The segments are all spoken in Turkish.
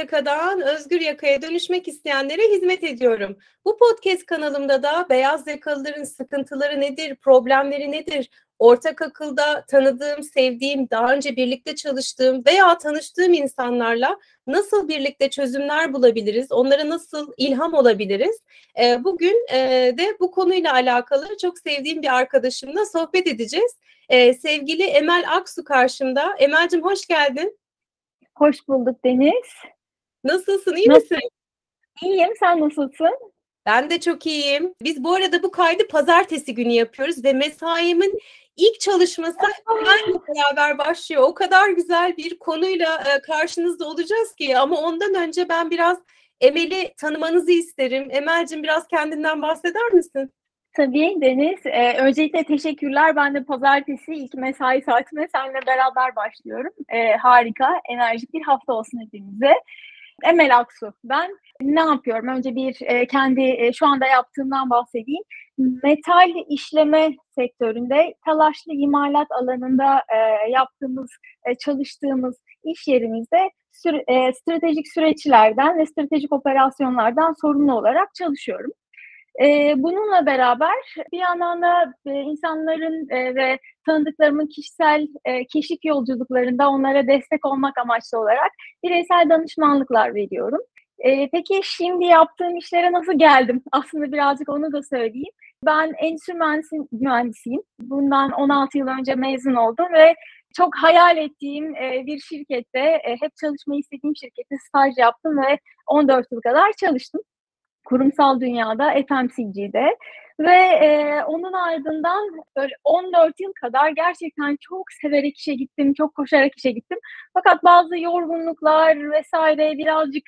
yakadan özgür yakaya dönüşmek isteyenlere hizmet ediyorum. Bu podcast kanalımda da beyaz yakalıların sıkıntıları nedir, problemleri nedir, ortak akılda tanıdığım, sevdiğim, daha önce birlikte çalıştığım veya tanıştığım insanlarla nasıl birlikte çözümler bulabiliriz, onlara nasıl ilham olabiliriz? E, bugün e, de bu konuyla alakalı çok sevdiğim bir arkadaşımla sohbet edeceğiz. E, sevgili Emel Aksu karşımda. Emel'cim hoş geldin. Hoş bulduk Deniz. Nasılsın, iyi Nasıl? misin? İyiyim, sen nasılsın? Ben de çok iyiyim. Biz bu arada bu kaydı pazartesi günü yapıyoruz ve mesaimin ilk çalışması benle beraber başlıyor. O kadar güzel bir konuyla e, karşınızda olacağız ki ama ondan önce ben biraz Emel'i tanımanızı isterim. Emel'cim biraz kendinden bahseder misin? Tabii Deniz. Ee, öncelikle teşekkürler. Ben de pazartesi ilk mesai saatime seninle beraber başlıyorum. Ee, harika, enerjik bir hafta olsun hepimize. Emel Aksu. Ben ne yapıyorum? Önce bir e, kendi e, şu anda yaptığımdan bahsedeyim. Metal işleme sektöründe talaşlı imalat alanında e, yaptığımız, çalıştığımız iş yerimizde stratejik süreçlerden ve stratejik operasyonlardan sorumlu olarak çalışıyorum. Bununla beraber bir yandan da insanların ve tanıdıklarımın kişisel e, keşif yolculuklarında onlara destek olmak amaçlı olarak bireysel danışmanlıklar veriyorum. E, peki şimdi yaptığım işlere nasıl geldim? Aslında birazcık onu da söyleyeyim. Ben endüstri mühendisi, mühendisiyim. Bundan 16 yıl önce mezun oldum ve çok hayal ettiğim e, bir şirkette, e, hep çalışmayı istediğim şirkette staj yaptım ve 14 yıl kadar çalıştım kurumsal dünyada FMCG'de ve e, onun ardından böyle 14 yıl kadar gerçekten çok severek işe gittim, çok koşarak işe gittim. Fakat bazı yorgunluklar vesaire birazcık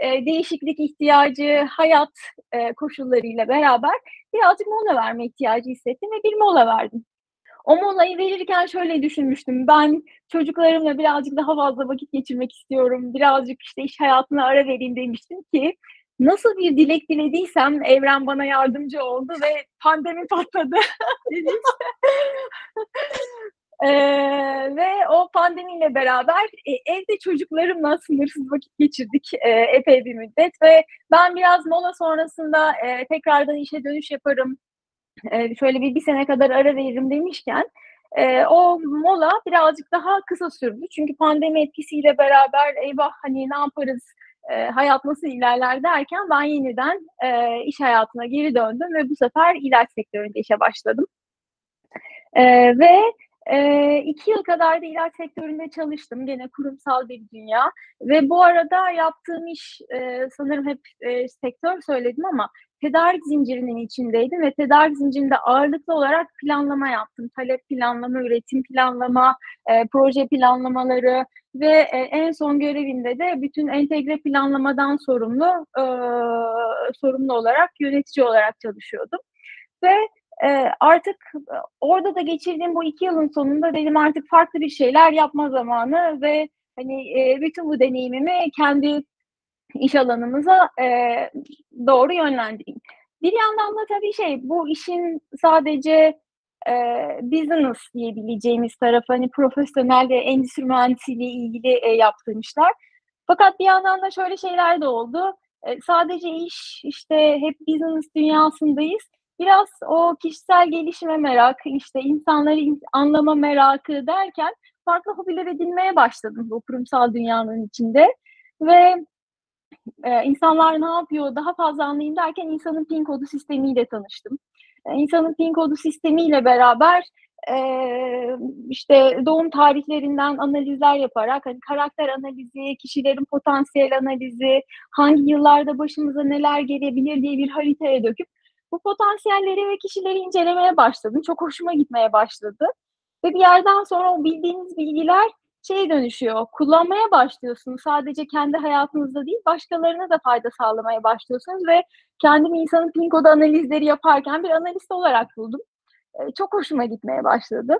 e, değişiklik ihtiyacı, hayat e, koşullarıyla beraber birazcık mola verme ihtiyacı hissettim ve bir mola verdim. O molayı verirken şöyle düşünmüştüm. Ben çocuklarımla birazcık daha fazla vakit geçirmek istiyorum. Birazcık işte iş hayatına ara vereyim demiştim ki nasıl bir dilek dilediysem evren bana yardımcı oldu ve pandemi patladı. ee, ve o pandemiyle beraber e, evde çocuklarımla sınırsız vakit geçirdik e, epey bir müddet ve ben biraz mola sonrasında e, tekrardan işe dönüş yaparım. E, şöyle bir bir sene kadar ara veririm demişken e, o mola birazcık daha kısa sürdü. Çünkü pandemi etkisiyle beraber eyvah hani ne yaparız e, hayat nasıl ilerler derken ben yeniden e, iş hayatına geri döndüm ve bu sefer ilaç sektöründe işe başladım. E, ve e, iki yıl kadar da ilaç sektöründe çalıştım. Gene kurumsal bir dünya. Ve bu arada yaptığım iş e, sanırım hep e, sektör söyledim ama tedarik zincirinin içindeydim ve tedarik zincirinde ağırlıklı olarak planlama yaptım. Talep planlama, üretim planlama, e, proje planlamaları ve e, en son görevimde de bütün entegre planlamadan sorumlu e, sorumlu olarak yönetici olarak çalışıyordum. Ve e, artık orada da geçirdiğim bu iki yılın sonunda dedim artık farklı bir şeyler yapma zamanı ve hani e, bütün bu deneyimimi kendi iş alanımıza e, doğru yönlendireyim. Bir yandan da tabii şey bu işin sadece e, business diyebileceğimiz tarafı hani profesyonel ve endüstri mühendisliğiyle ilgili e, yaptığım işler. Fakat bir yandan da şöyle şeyler de oldu. E, sadece iş işte hep business dünyasındayız. Biraz o kişisel gelişime merak, işte insanları anlama merakı derken farklı hobiler edinmeye başladım bu kurumsal dünyanın içinde. Ve e, insanlar ne yapıyor daha fazla anlayayım derken insanın pin kodu sistemiyle tanıştım. E, insanın pin kodu sistemiyle beraber e, işte doğum tarihlerinden analizler yaparak hani karakter analizi, kişilerin potansiyel analizi, hangi yıllarda başımıza neler gelebilir diye bir haritaya döküp bu potansiyelleri ve kişileri incelemeye başladım. Çok hoşuma gitmeye başladı. Ve bir yerden sonra o bildiğiniz bilgiler şeye dönüşüyor. Kullanmaya başlıyorsunuz. Sadece kendi hayatınızda değil, başkalarına da fayda sağlamaya başlıyorsunuz ve kendimi insanın pin kodu analizleri yaparken bir analist olarak buldum. Ee, çok hoşuma gitmeye başladı.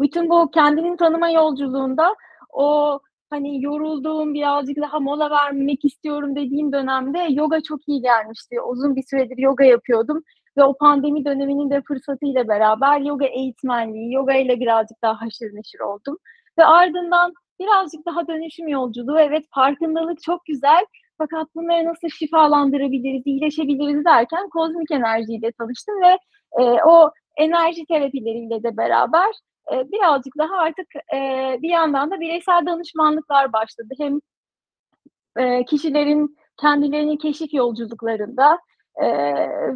Bütün bu kendinin tanıma yolculuğunda o hani yorulduğum birazcık daha mola vermek istiyorum dediğim dönemde yoga çok iyi gelmişti. Uzun bir süredir yoga yapıyordum ve o pandemi döneminin de fırsatıyla beraber yoga eğitmenliği, yoga ile birazcık daha haşır neşir oldum. Ve ardından birazcık daha dönüşüm yolculuğu. Evet farkındalık çok güzel fakat bunları nasıl şifalandırabiliriz, iyileşebiliriz derken kozmik enerjiyle tanıştım ve e, o enerji terapileriyle de beraber e, birazcık daha artık e, bir yandan da bireysel danışmanlıklar başladı. Hem e, kişilerin kendilerini keşif yolculuklarında e,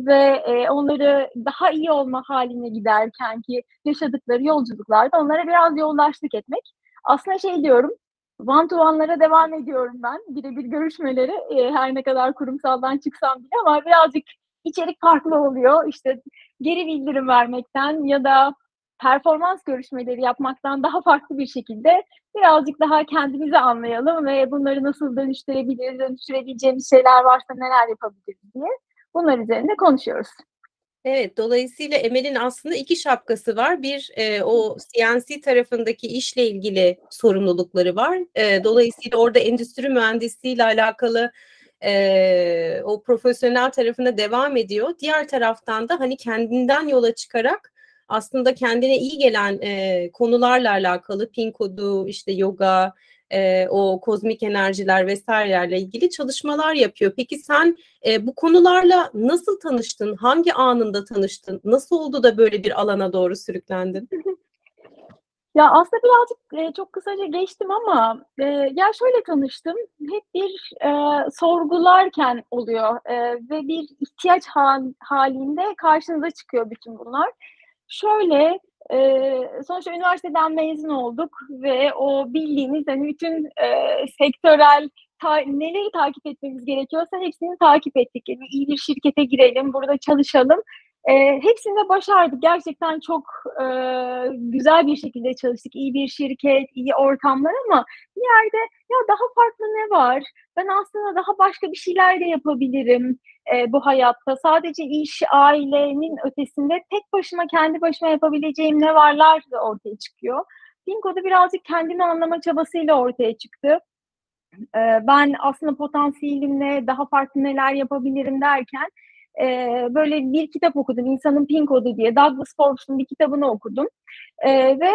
ve e, onları daha iyi olma haline giderken ki yaşadıkları yolculuklarda onlara biraz yoldaşlık etmek. Aslında şey diyorum, one to one'lara devam ediyorum ben. Birebir görüşmeleri e, her ne kadar kurumsaldan çıksam bile ama birazcık içerik farklı oluyor. İşte geri bildirim vermekten ya da performans görüşmeleri yapmaktan daha farklı bir şekilde birazcık daha kendimizi anlayalım ve bunları nasıl dönüştürebiliriz, dönüştürebileceğimiz şeyler varsa neler yapabiliriz diye bunlar üzerinde konuşuyoruz. Evet, dolayısıyla Emel'in aslında iki şapkası var. Bir e, o CNC tarafındaki işle ilgili sorumlulukları var. E, dolayısıyla orada endüstri mühendisliğiyle alakalı e, o profesyonel tarafına devam ediyor. Diğer taraftan da hani kendinden yola çıkarak aslında kendine iyi gelen e, konularla alakalı pin kodu, işte yoga, e, o kozmik enerjiler vesairelerle ilgili çalışmalar yapıyor. Peki sen e, bu konularla nasıl tanıştın? Hangi anında tanıştın? Nasıl oldu da böyle bir alana doğru sürüklendin? Ya aslında birazcık e, çok kısaca geçtim ama e, ya şöyle tanıştım. Hep bir e, sorgularken oluyor e, ve bir ihtiyaç hal, halinde karşınıza çıkıyor bütün bunlar. Şöyle e, sonuçta üniversiteden mezun olduk ve o bildiğiniz hani bütün e, sektörel ta, neleri takip etmemiz gerekiyorsa hepsini takip ettik. Yani iyi bir şirkete girelim, burada çalışalım. E, hepsini de başardık. Gerçekten çok e, güzel bir şekilde çalıştık. İyi bir şirket, iyi ortamlar ama bir yerde ya daha farklı ne var? Ben aslında daha başka bir şeyler de yapabilirim e, bu hayatta. Sadece iş, ailenin ötesinde tek başıma, kendi başıma yapabileceğim ne varlar da ortaya çıkıyor. Pinko'da birazcık kendimi anlama çabasıyla ortaya çıktı. E, ben aslında potansiyelimle daha farklı neler yapabilirim derken e, böyle bir kitap okudum. İnsanın Pin Kodu diye. Douglas Forbes'un bir kitabını okudum. E, ve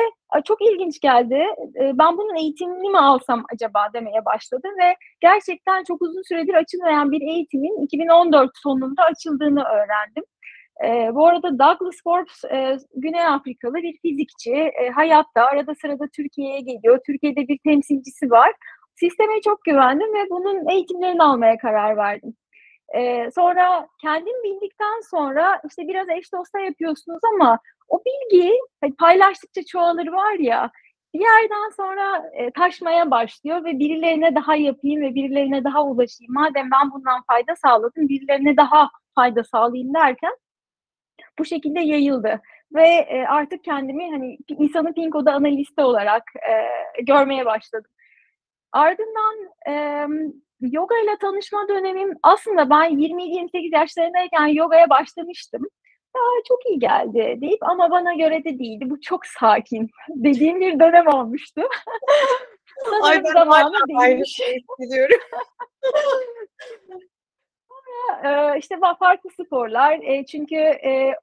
çok ilginç geldi. E, ben bunun eğitimini mi alsam acaba demeye başladım ve gerçekten çok uzun süredir açılmayan bir eğitimin 2014 sonunda açıldığını öğrendim. E, bu arada Douglas Forbes e, Güney Afrikalı bir fizikçi. E, hayatta arada sırada Türkiye'ye geliyor. Türkiye'de bir temsilcisi var. Sisteme çok güvendim ve bunun eğitimlerini almaya karar verdim. Ee, sonra kendim bildikten sonra işte biraz eş dosta yapıyorsunuz ama o bilgi hani paylaştıkça çoğalır var ya bir yerden sonra e, taşmaya başlıyor ve birilerine daha yapayım ve birilerine daha ulaşayım. Madem ben bundan fayda sağladım birilerine daha fayda sağlayayım derken bu şekilde yayıldı. Ve e, artık kendimi hani insanın Pinko'da analisti olarak e, görmeye başladım. Ardından e, yoga ile tanışma dönemim aslında ben 27-28 yaşlarındayken yogaya başlamıştım. Ya çok iyi geldi deyip ama bana göre de değildi. Bu çok sakin dediğim bir dönem olmuştu. Ay ben zamanı aynı şey hissediyorum. işte farklı sporlar çünkü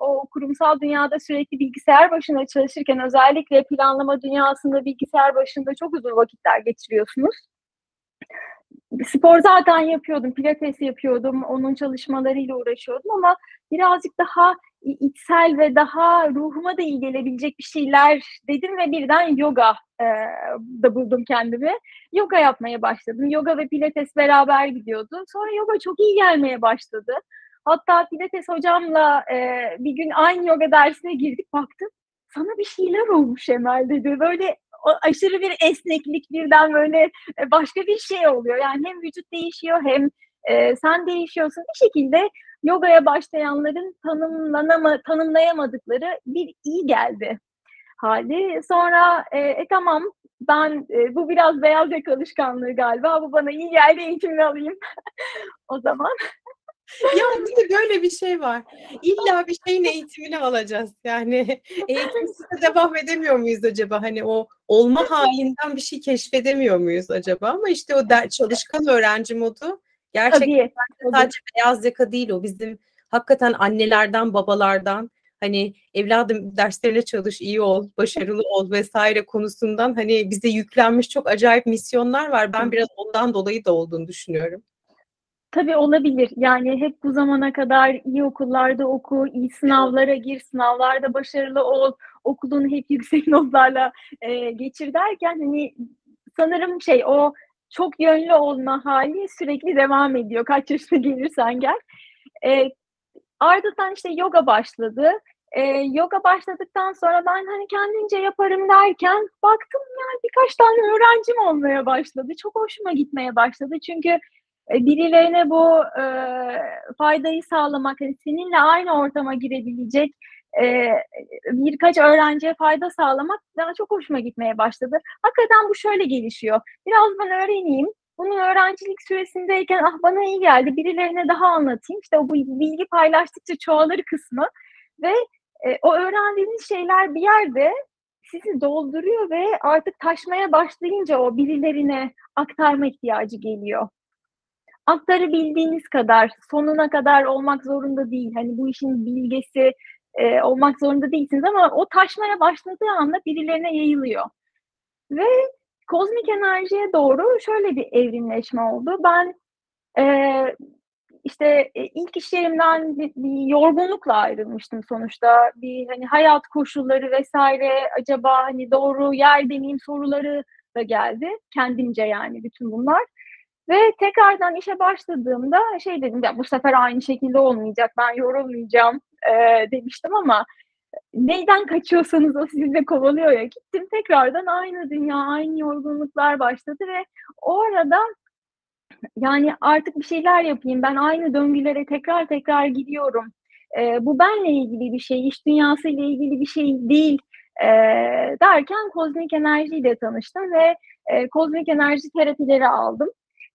o kurumsal dünyada sürekli bilgisayar başında çalışırken özellikle planlama dünyasında bilgisayar başında çok uzun vakitler geçiriyorsunuz spor zaten yapıyordum, pilates yapıyordum, onun çalışmalarıyla uğraşıyordum ama birazcık daha içsel ve daha ruhuma da iyi gelebilecek bir şeyler dedim ve birden yoga e, da buldum kendimi. Yoga yapmaya başladım. Yoga ve pilates beraber gidiyordu. Sonra yoga çok iyi gelmeye başladı. Hatta pilates hocamla e, bir gün aynı yoga dersine girdik baktım. Sana bir şeyler olmuş Emel dedi. Böyle o aşırı bir esneklik birden böyle e, başka bir şey oluyor. Yani hem vücut değişiyor hem e, sen değişiyorsun. Bir şekilde yogaya başlayanların tanımlanama, tanımlayamadıkları bir iyi geldi hali. Sonra e, e tamam ben e, bu biraz beyaz yaka alışkanlığı galiba. Bu bana iyi geldi eğitimini alayım o zaman. Ya bir de böyle bir şey var. İlla bir şeyin eğitimini alacağız. Yani eğitimsiz devam edemiyor muyuz acaba? Hani o olma halinden bir şey keşfedemiyor muyuz acaba? Ama işte o der, çalışkan öğrenci modu gerçekten tabii, sadece tabii. beyaz yaka değil o bizim hakikaten annelerden babalardan hani evladım derslerine çalış, iyi ol, başarılı ol vesaire konusundan hani bize yüklenmiş çok acayip misyonlar var. Ben biraz ondan dolayı da olduğunu düşünüyorum. Tabii olabilir. Yani hep bu zamana kadar iyi okullarda oku, iyi sınavlara gir, sınavlarda başarılı ol, okulun hep yüksek notlarla e, geçir derken hani sanırım şey o çok yönlü olma hali sürekli devam ediyor. Kaç yaşına gelirsen gel. E, ardından işte yoga başladı. E, yoga başladıktan sonra ben hani kendince yaparım derken baktım yani birkaç tane öğrencim olmaya başladı. Çok hoşuma gitmeye başladı. Çünkü birilerine bu e, faydayı sağlamak, yani seninle aynı ortama girebilecek e, birkaç öğrenciye fayda sağlamak daha çok hoşuma gitmeye başladı. Hakikaten bu şöyle gelişiyor. Biraz ben öğreneyim, bunun öğrencilik süresindeyken ah bana iyi geldi, birilerine daha anlatayım. İşte o bilgi paylaştıkça çoğalır kısmı ve e, o öğrendiğiniz şeyler bir yerde sizi dolduruyor ve artık taşmaya başlayınca o birilerine aktarma ihtiyacı geliyor. Aktarabildiğiniz kadar, sonuna kadar olmak zorunda değil. Hani bu işin bilgesi e, olmak zorunda değilsiniz ama o taşmaya başladığı anda birilerine yayılıyor. Ve kozmik enerjiye doğru şöyle bir evrimleşme oldu. Ben e, işte e, ilk iş yerimden bir, bir yorgunlukla ayrılmıştım sonuçta. Bir hani hayat koşulları vesaire acaba hani doğru yer miyim soruları da geldi. Kendimce yani bütün bunlar. Ve tekrardan işe başladığımda şey dedim ya bu sefer aynı şekilde olmayacak ben yorulmayacağım e, demiştim ama neyden kaçıyorsanız o sizi de kovalıyor ya. Gittim tekrardan aynı dünya aynı yorgunluklar başladı ve o arada yani artık bir şeyler yapayım ben aynı döngülere tekrar tekrar gidiyorum. E, bu benle ilgili bir şey iş dünyası ile ilgili bir şey değil e, derken kozmik enerjiyle tanıştım ve e, kozmik enerji terapileri aldım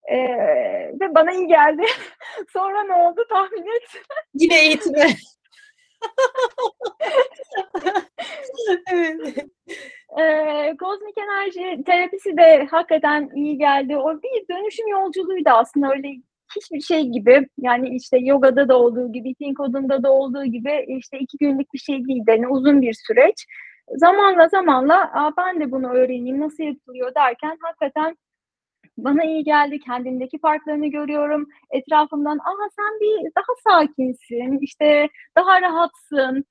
ee, ve bana iyi geldi. Sonra ne oldu tahmin et. Yine eğitime. evet. Ee, kozmik enerji terapisi de hakikaten iyi geldi. O bir dönüşüm yolculuğuydu aslında öyle hiçbir şey gibi yani işte yogada da olduğu gibi, Think Code'unda da olduğu gibi işte iki günlük bir şey değil yani uzun bir süreç. Zamanla zamanla Aa, ben de bunu öğreneyim nasıl yapılıyor derken hakikaten bana iyi geldi. Kendimdeki farklarını görüyorum. Etrafımdan aha sen bir daha sakinsin, işte daha rahatsın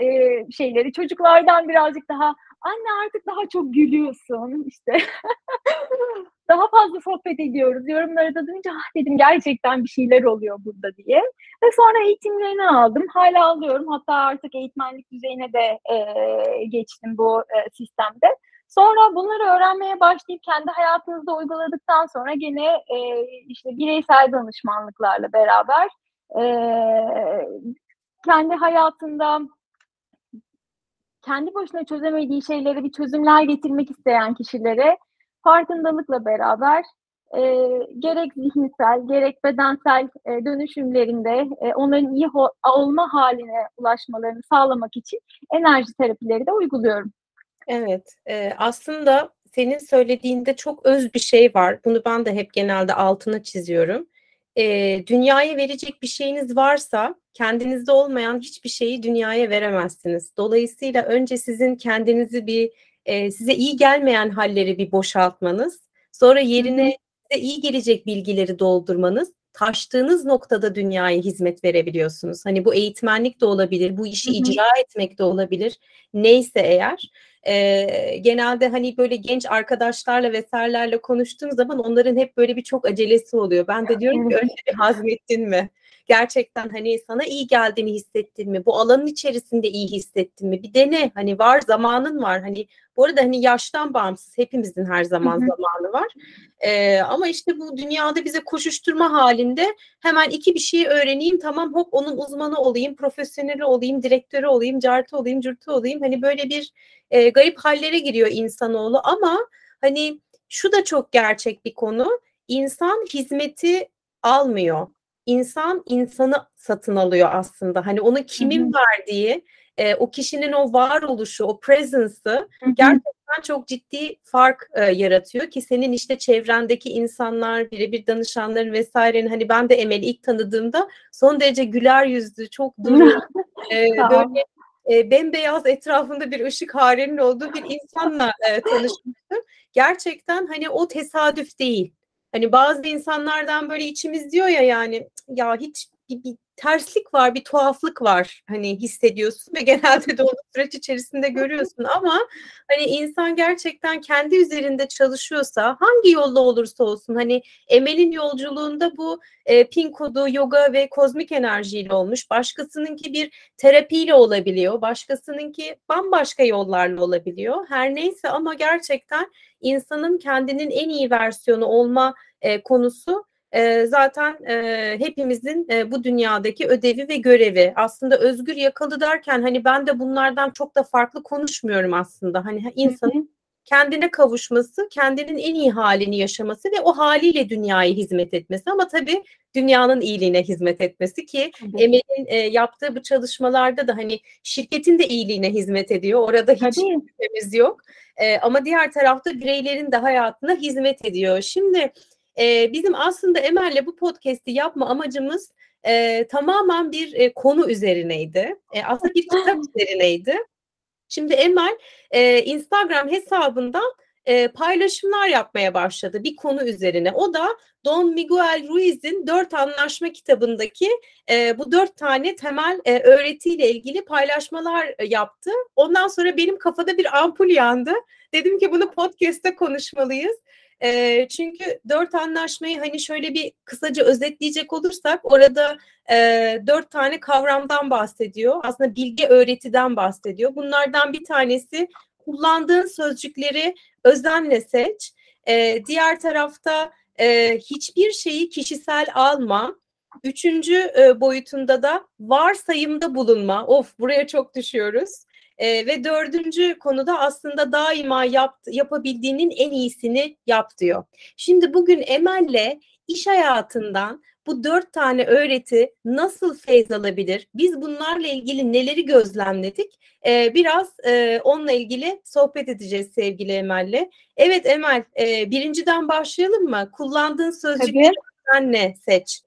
e, şeyleri. Çocuklardan birazcık daha anne artık daha çok gülüyorsun işte. daha fazla sohbet ediyoruz. Yorumları da duyunca ah dedim gerçekten bir şeyler oluyor burada diye. Ve sonra eğitimlerini aldım. Hala alıyorum. Hatta artık eğitmenlik düzeyine de e, geçtim bu e, sistemde. Sonra bunları öğrenmeye başlayıp kendi hayatınızda uyguladıktan sonra gene e, işte bireysel danışmanlıklarla beraber e, kendi hayatında kendi başına çözemediği şeylere bir çözümler getirmek isteyen kişilere farkındalıkla beraber e, gerek zihinsel gerek bedensel e, dönüşümlerinde e, onların iyi olma haline ulaşmalarını sağlamak için enerji terapileri de uyguluyorum. Evet, e, aslında senin söylediğinde çok öz bir şey var. Bunu ben de hep genelde altına çiziyorum. E, dünyaya verecek bir şeyiniz varsa kendinizde olmayan hiçbir şeyi dünyaya veremezsiniz. Dolayısıyla önce sizin kendinizi bir e, size iyi gelmeyen halleri bir boşaltmanız, sonra yerine size iyi gelecek bilgileri doldurmanız taştığınız noktada dünyaya hizmet verebiliyorsunuz. Hani bu eğitmenlik de olabilir, bu işi icra etmek de olabilir. Neyse eğer e, genelde hani böyle genç arkadaşlarla vesairelerle konuştuğum zaman onların hep böyle bir çok acelesi oluyor. Ben de diyorum ki önce bir hazmettin mi? Gerçekten hani sana iyi geldiğini hissettin mi? Bu alanın içerisinde iyi hissettin mi? Bir dene hani var zamanın var. Hani bu arada hani yaştan bağımsız hepimizin her zaman zamanı var. Ee, ama işte bu dünyada bize koşuşturma halinde hemen iki bir şeyi öğreneyim tamam hop onun uzmanı olayım, profesyoneli olayım, direktörü olayım, cartı olayım, cürtü olayım. Hani böyle bir e, garip hallere giriyor insanoğlu ama hani şu da çok gerçek bir konu. İnsan hizmeti almıyor. İnsan insanı satın alıyor aslında. Hani onu kimin Hı-hı. verdiği, e, o kişinin o varoluşu, o presence'ı gerçekten çok ciddi fark e, yaratıyor ki senin işte çevrendeki insanlar, birebir danışanların vesairenin hani ben de Emel'i ilk tanıdığımda son derece güler yüzlü, çok duru, e, böyle e, bembeyaz etrafında bir ışık harenin olduğu bir insanla e, tanışmıştım. Gerçekten hani o tesadüf değil. Hani bazı insanlardan böyle içimiz diyor ya yani ya hiç bir, bir terslik var, bir tuhaflık var hani hissediyorsun ve genelde de onu süreç içerisinde görüyorsun ama hani insan gerçekten kendi üzerinde çalışıyorsa hangi yolla olursa olsun hani Emel'in yolculuğunda bu e, pin kodu yoga ve kozmik enerjiyle olmuş. Başkasınınki bir terapiyle olabiliyor. Başkasınınki bambaşka yollarla olabiliyor. Her neyse ama gerçekten insanın kendinin en iyi versiyonu olma e, konusu e, zaten e, hepimizin e, bu dünyadaki ödevi ve görevi. Aslında özgür yakalı derken hani ben de bunlardan çok da farklı konuşmuyorum aslında. Hani insanın kendine kavuşması, kendinin en iyi halini yaşaması ve o haliyle dünyaya hizmet etmesi ama tabii dünyanın iyiliğine hizmet etmesi ki. Emel'in e, yaptığı bu çalışmalarda da hani şirketin de iyiliğine hizmet ediyor. Orada hiç şüphemiz yok. E, ama diğer tarafta bireylerin de hayatına hizmet ediyor. Şimdi e, bizim aslında Emel'le bu podcast'i yapma amacımız e, tamamen bir e, konu üzerineydi. E, aslında bir kitap üzerineydi. Şimdi Emel e, Instagram hesabından e, paylaşımlar yapmaya başladı bir konu üzerine. O da Don Miguel Ruiz'in Dört Anlaşma kitabındaki e, bu dört tane temel e, öğretiyle ilgili paylaşmalar e, yaptı. Ondan sonra benim kafada bir ampul yandı. Dedim ki bunu podcast'te konuşmalıyız. E, çünkü dört anlaşmayı hani şöyle bir kısaca özetleyecek olursak orada e, dört tane kavramdan bahsediyor. Aslında bilgi öğretiden bahsediyor. Bunlardan bir tanesi kullandığın sözcükleri özenle seç. E, diğer tarafta e, hiçbir şeyi kişisel alma. Üçüncü e, boyutunda da varsayımda bulunma. Of buraya çok düşüyoruz. E, ve dördüncü konuda aslında daima yap, yapabildiğinin en iyisini yap diyor. Şimdi bugün Emel'le iş hayatından bu dört tane öğreti nasıl feyz alabilir? Biz bunlarla ilgili neleri gözlemledik? Ee, biraz e, onunla ilgili sohbet edeceğiz sevgili Emel'le. Evet Emel, e, birinciden başlayalım mı? Kullandığın sözcükleri ne seç.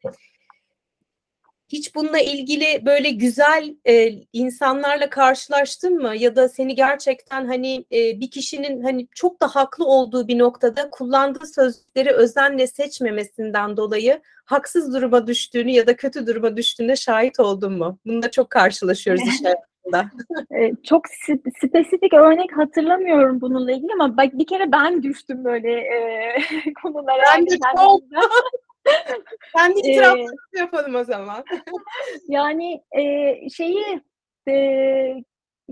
Hiç bununla ilgili böyle güzel e, insanlarla karşılaştın mı? Ya da seni gerçekten hani e, bir kişinin hani çok da haklı olduğu bir noktada kullandığı sözleri özenle seçmemesinden dolayı haksız duruma düştüğünü ya da kötü duruma düştüğüne şahit oldun mu? Bununla çok karşılaşıyoruz iş hayatında. e, çok spesifik örnek hatırlamıyorum bununla ilgili ama bak bir kere ben düştüm böyle e, konulara. Ben de çok. Kendi itiraflarımızı ee, yapalım o zaman. yani e, şeyi e,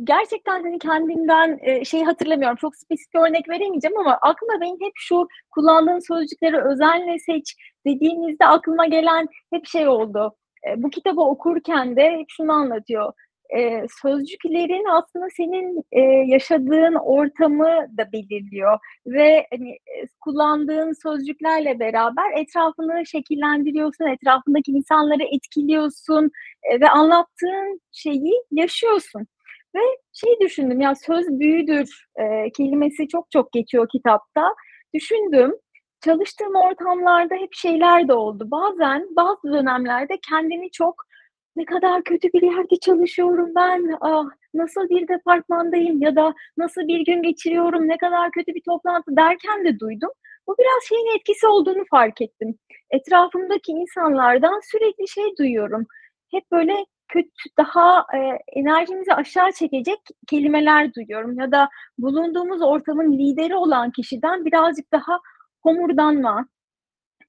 gerçekten hani kendimden e, şeyi hatırlamıyorum. Çok spesifik örnek veremeyeceğim ama aklıma benim hep şu kullandığın sözcükleri özenle seç dediğinizde aklıma gelen hep şey oldu. E, bu kitabı okurken de hep şunu anlatıyor e, sözcüklerin aslında senin e, yaşadığın ortamı da belirliyor ve hani, kullandığın sözcüklerle beraber etrafını şekillendiriyorsun, etrafındaki insanları etkiliyorsun e, ve anlattığın şeyi yaşıyorsun. Ve şey düşündüm ya söz büyüdür e, kelimesi çok çok geçiyor kitapta. Düşündüm çalıştığım ortamlarda hep şeyler de oldu. Bazen bazı dönemlerde kendini çok ne kadar kötü bir yerde çalışıyorum ben, ah, nasıl bir departmandayım ya da nasıl bir gün geçiriyorum, ne kadar kötü bir toplantı derken de duydum. Bu biraz şeyin etkisi olduğunu fark ettim. Etrafımdaki insanlardan sürekli şey duyuyorum. Hep böyle kötü, daha e, enerjimizi aşağı çekecek kelimeler duyuyorum. Ya da bulunduğumuz ortamın lideri olan kişiden birazcık daha homurdanma,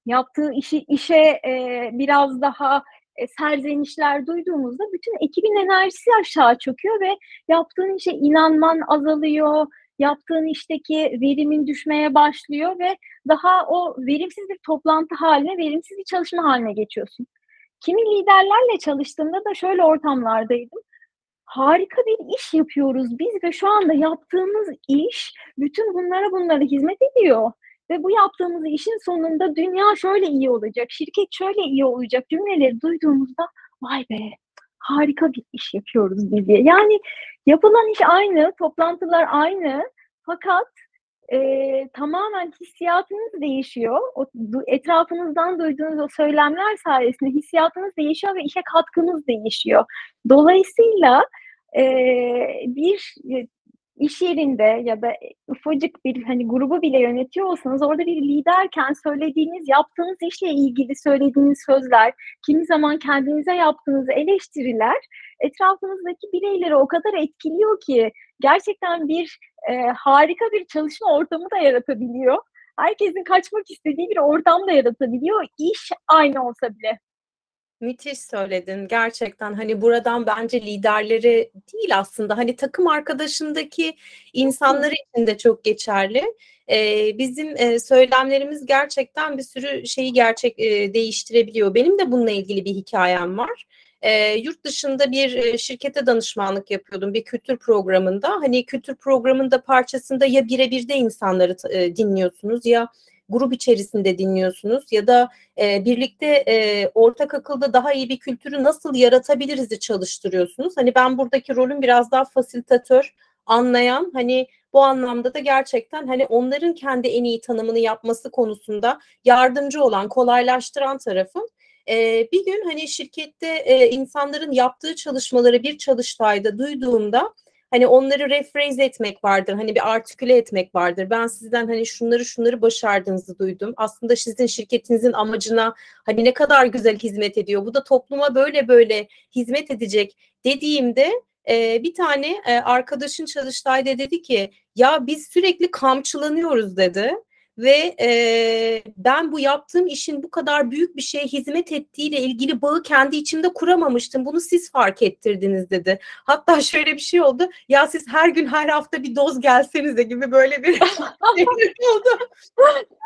yaptığı işi işe e, biraz daha e, serzenişler duyduğumuzda bütün ekibin enerjisi aşağı çöküyor ve yaptığın işe inanman azalıyor, yaptığın işteki verimin düşmeye başlıyor ve daha o verimsiz bir toplantı haline, verimsiz bir çalışma haline geçiyorsun. Kimi liderlerle çalıştığımda da şöyle ortamlardaydım. Harika bir iş yapıyoruz biz ve şu anda yaptığımız iş bütün bunlara bunlara hizmet ediyor. Ve bu yaptığımız işin sonunda dünya şöyle iyi olacak, şirket şöyle iyi olacak cümleleri duyduğumuzda vay be harika bir iş yapıyoruz diye. Yani yapılan iş aynı, toplantılar aynı fakat e, tamamen hissiyatınız değişiyor. O, etrafınızdan duyduğunuz o söylemler sayesinde hissiyatınız değişiyor ve işe katkınız değişiyor. Dolayısıyla e, bir iş yerinde ya da ufacık bir hani grubu bile yönetiyor olsanız orada bir liderken söylediğiniz, yaptığınız işle ilgili söylediğiniz sözler, kimi zaman kendinize yaptığınız eleştiriler etrafınızdaki bireyleri o kadar etkiliyor ki gerçekten bir e, harika bir çalışma ortamı da yaratabiliyor. Herkesin kaçmak istediği bir ortam da yaratabiliyor. İş aynı olsa bile. Müthiş söyledin. Gerçekten hani buradan bence liderleri değil aslında hani takım arkadaşındaki insanları için de çok geçerli. Ee, bizim e, söylemlerimiz gerçekten bir sürü şeyi gerçek e, değiştirebiliyor. Benim de bununla ilgili bir hikayem var. E, yurt dışında bir şirkete danışmanlık yapıyordum bir kültür programında. Hani kültür programında parçasında ya birebir de insanları e, dinliyorsunuz ya grup içerisinde dinliyorsunuz ya da e, birlikte e, ortak akılda daha iyi bir kültürü nasıl yaratabiliriz'i çalıştırıyorsunuz. Hani ben buradaki rolüm biraz daha fasilitatör, anlayan hani bu anlamda da gerçekten hani onların kendi en iyi tanımını yapması konusunda yardımcı olan, kolaylaştıran tarafım. Ee, bir gün hani şirkette e, insanların yaptığı çalışmaları bir çalıştayda duyduğumda hani onları rephrase etmek vardır. Hani bir artiküle etmek vardır. Ben sizden hani şunları şunları başardığınızı duydum. Aslında sizin şirketinizin amacına hani ne kadar güzel hizmet ediyor. Bu da topluma böyle böyle hizmet edecek dediğimde e, bir tane e, arkadaşın çalıştayda dedi ki ya biz sürekli kamçılanıyoruz dedi ve e, ben bu yaptığım işin bu kadar büyük bir şeye hizmet ettiğiyle ilgili bağı kendi içimde kuramamıştım. Bunu siz fark ettirdiniz dedi. Hatta şöyle bir şey oldu. Ya siz her gün her hafta bir doz gelsenize gibi böyle bir şey oldu.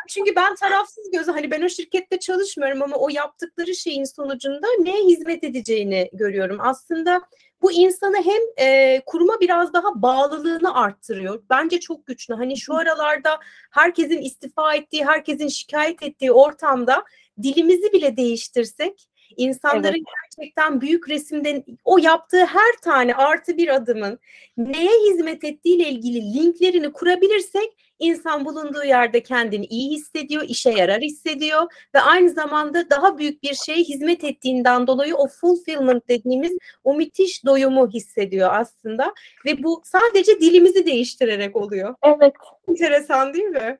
Çünkü ben tarafsız gözü hani ben o şirkette çalışmıyorum ama o yaptıkları şeyin sonucunda neye hizmet edeceğini görüyorum. Aslında bu insanı hem e, kuruma biraz daha bağlılığını arttırıyor. Bence çok güçlü. Hani şu aralarda herkesin istifa ettiği, herkesin şikayet ettiği ortamda dilimizi bile değiştirsek insanların evet. gerçekten büyük resimden o yaptığı her tane artı bir adımın neye hizmet ettiğiyle ilgili linklerini kurabilirsek insan bulunduğu yerde kendini iyi hissediyor, işe yarar hissediyor ve aynı zamanda daha büyük bir şeye hizmet ettiğinden dolayı o fulfillment dediğimiz o müthiş doyumu hissediyor aslında ve bu sadece dilimizi değiştirerek oluyor. Evet. Enteresan değil mi?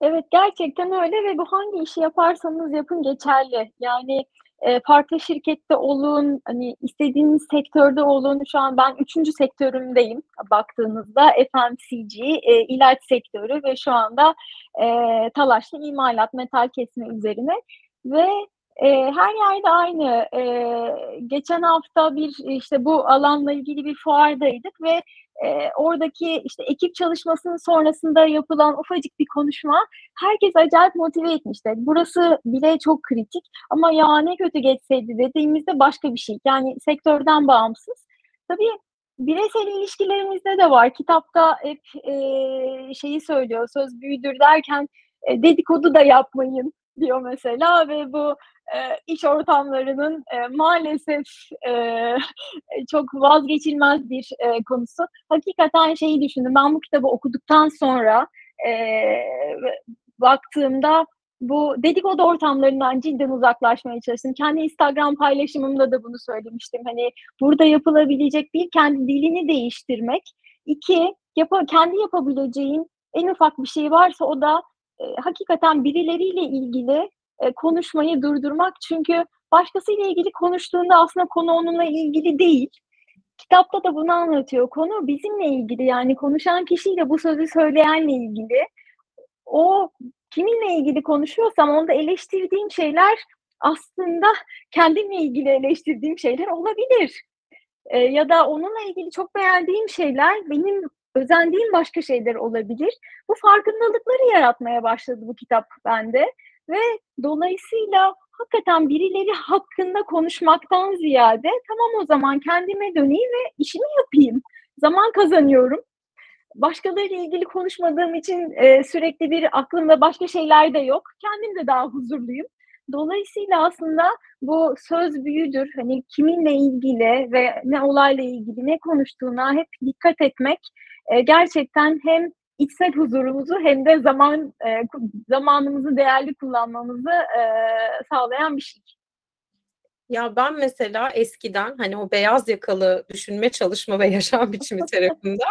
Evet gerçekten öyle ve bu hangi işi yaparsanız yapın geçerli. Yani e, farklı şirkette olun, hani istediğiniz sektörde olun. Şu an ben üçüncü sektörümdeyim baktığınızda FMCG, e, ilaç sektörü ve şu anda e, talaşlı imalat, metal kesme üzerine ve e, her yerde aynı. E, geçen hafta bir işte bu alanla ilgili bir fuardaydık ve e, oradaki işte ekip çalışmasının sonrasında yapılan ufacık bir konuşma herkes acayip motive etmişti. Burası bile çok kritik ama ya ne kötü geçseydi dediğimizde başka bir şey. Yani sektörden bağımsız. Tabii bireysel ilişkilerimizde de var. Kitapta hep e, şeyi söylüyor, söz büyüdür derken e, dedikodu da yapmayın diyor mesela ve bu e, iş ortamlarının e, maalesef e, çok vazgeçilmez bir e, konusu. Hakikaten şeyi düşündüm. Ben bu kitabı okuduktan sonra e, baktığımda bu dedikodu ortamlarından cidden uzaklaşmaya çalıştım. Kendi Instagram paylaşımımda da bunu söylemiştim. Hani burada yapılabilecek bir kendi dilini değiştirmek. İki, yap kendi yapabileceğin en ufak bir şey varsa o da e, hakikaten birileriyle ilgili e, konuşmayı durdurmak. Çünkü başkasıyla ilgili konuştuğunda aslında konu onunla ilgili değil. Kitapta da bunu anlatıyor. Konu bizimle ilgili yani konuşan kişiyle bu sözü söyleyenle ilgili. O kiminle ilgili konuşuyorsam onda eleştirdiğim şeyler aslında kendimle ilgili eleştirdiğim şeyler olabilir. E, ya da onunla ilgili çok beğendiğim şeyler benim özendiğim başka şeyler olabilir. Bu farkındalıkları yaratmaya başladı bu kitap bende. Ve dolayısıyla hakikaten birileri hakkında konuşmaktan ziyade tamam o zaman kendime döneyim ve işimi yapayım. Zaman kazanıyorum. Başkalarıyla ilgili konuşmadığım için e, sürekli bir aklımda başka şeyler de yok. Kendim de daha huzurluyum. Dolayısıyla aslında bu söz büyüdür. Hani kiminle ilgili ve ne olayla ilgili ne konuştuğuna hep dikkat etmek e, gerçekten hem içsel huzurumuzu hem de zaman e, zamanımızı değerli kullanmamızı e, sağlayan bir şey. Ya ben mesela eskiden hani o beyaz yakalı düşünme çalışma ve yaşam biçimi tarafında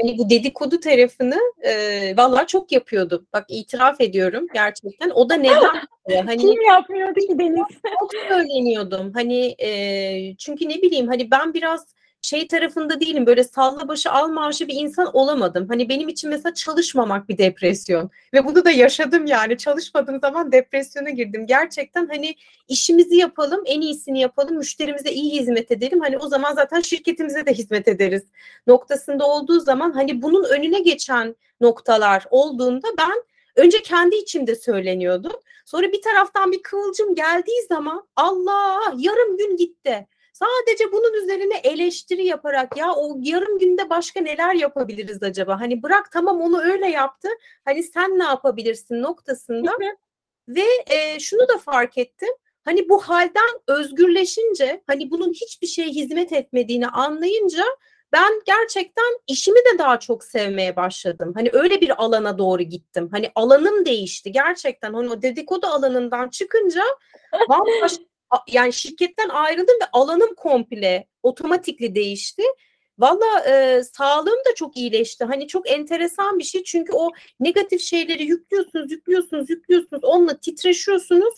hani bu dedikodu tarafını e, vallahi çok yapıyordum. Bak itiraf ediyorum gerçekten. O da neden? hani Kim yapmıyordu ki Deniz? Çok söyleniyordum. Hani e, çünkü ne bileyim hani ben biraz şey tarafında değilim böyle salla başı al maaşı bir insan olamadım. Hani benim için mesela çalışmamak bir depresyon ve bunu da yaşadım yani çalışmadığım zaman depresyona girdim. Gerçekten hani işimizi yapalım en iyisini yapalım müşterimize iyi hizmet edelim hani o zaman zaten şirketimize de hizmet ederiz noktasında olduğu zaman hani bunun önüne geçen noktalar olduğunda ben önce kendi içimde söyleniyordum. Sonra bir taraftan bir kıvılcım geldiği zaman Allah yarım gün gitti. Sadece bunun üzerine eleştiri yaparak ya o yarım günde başka neler yapabiliriz acaba? Hani bırak tamam onu öyle yaptı. Hani sen ne yapabilirsin noktasında. Ve e, şunu da fark ettim. Hani bu halden özgürleşince hani bunun hiçbir şeye hizmet etmediğini anlayınca ben gerçekten işimi de daha çok sevmeye başladım. Hani öyle bir alana doğru gittim. Hani alanım değişti gerçekten. Hani o dedikodu alanından çıkınca bambaşka yani şirketten ayrıldım ve alanım komple otomatikli değişti. Valla e, sağlığım da çok iyileşti. Hani çok enteresan bir şey çünkü o negatif şeyleri yüklüyorsunuz, yüklüyorsunuz, yüklüyorsunuz. Onunla titreşiyorsunuz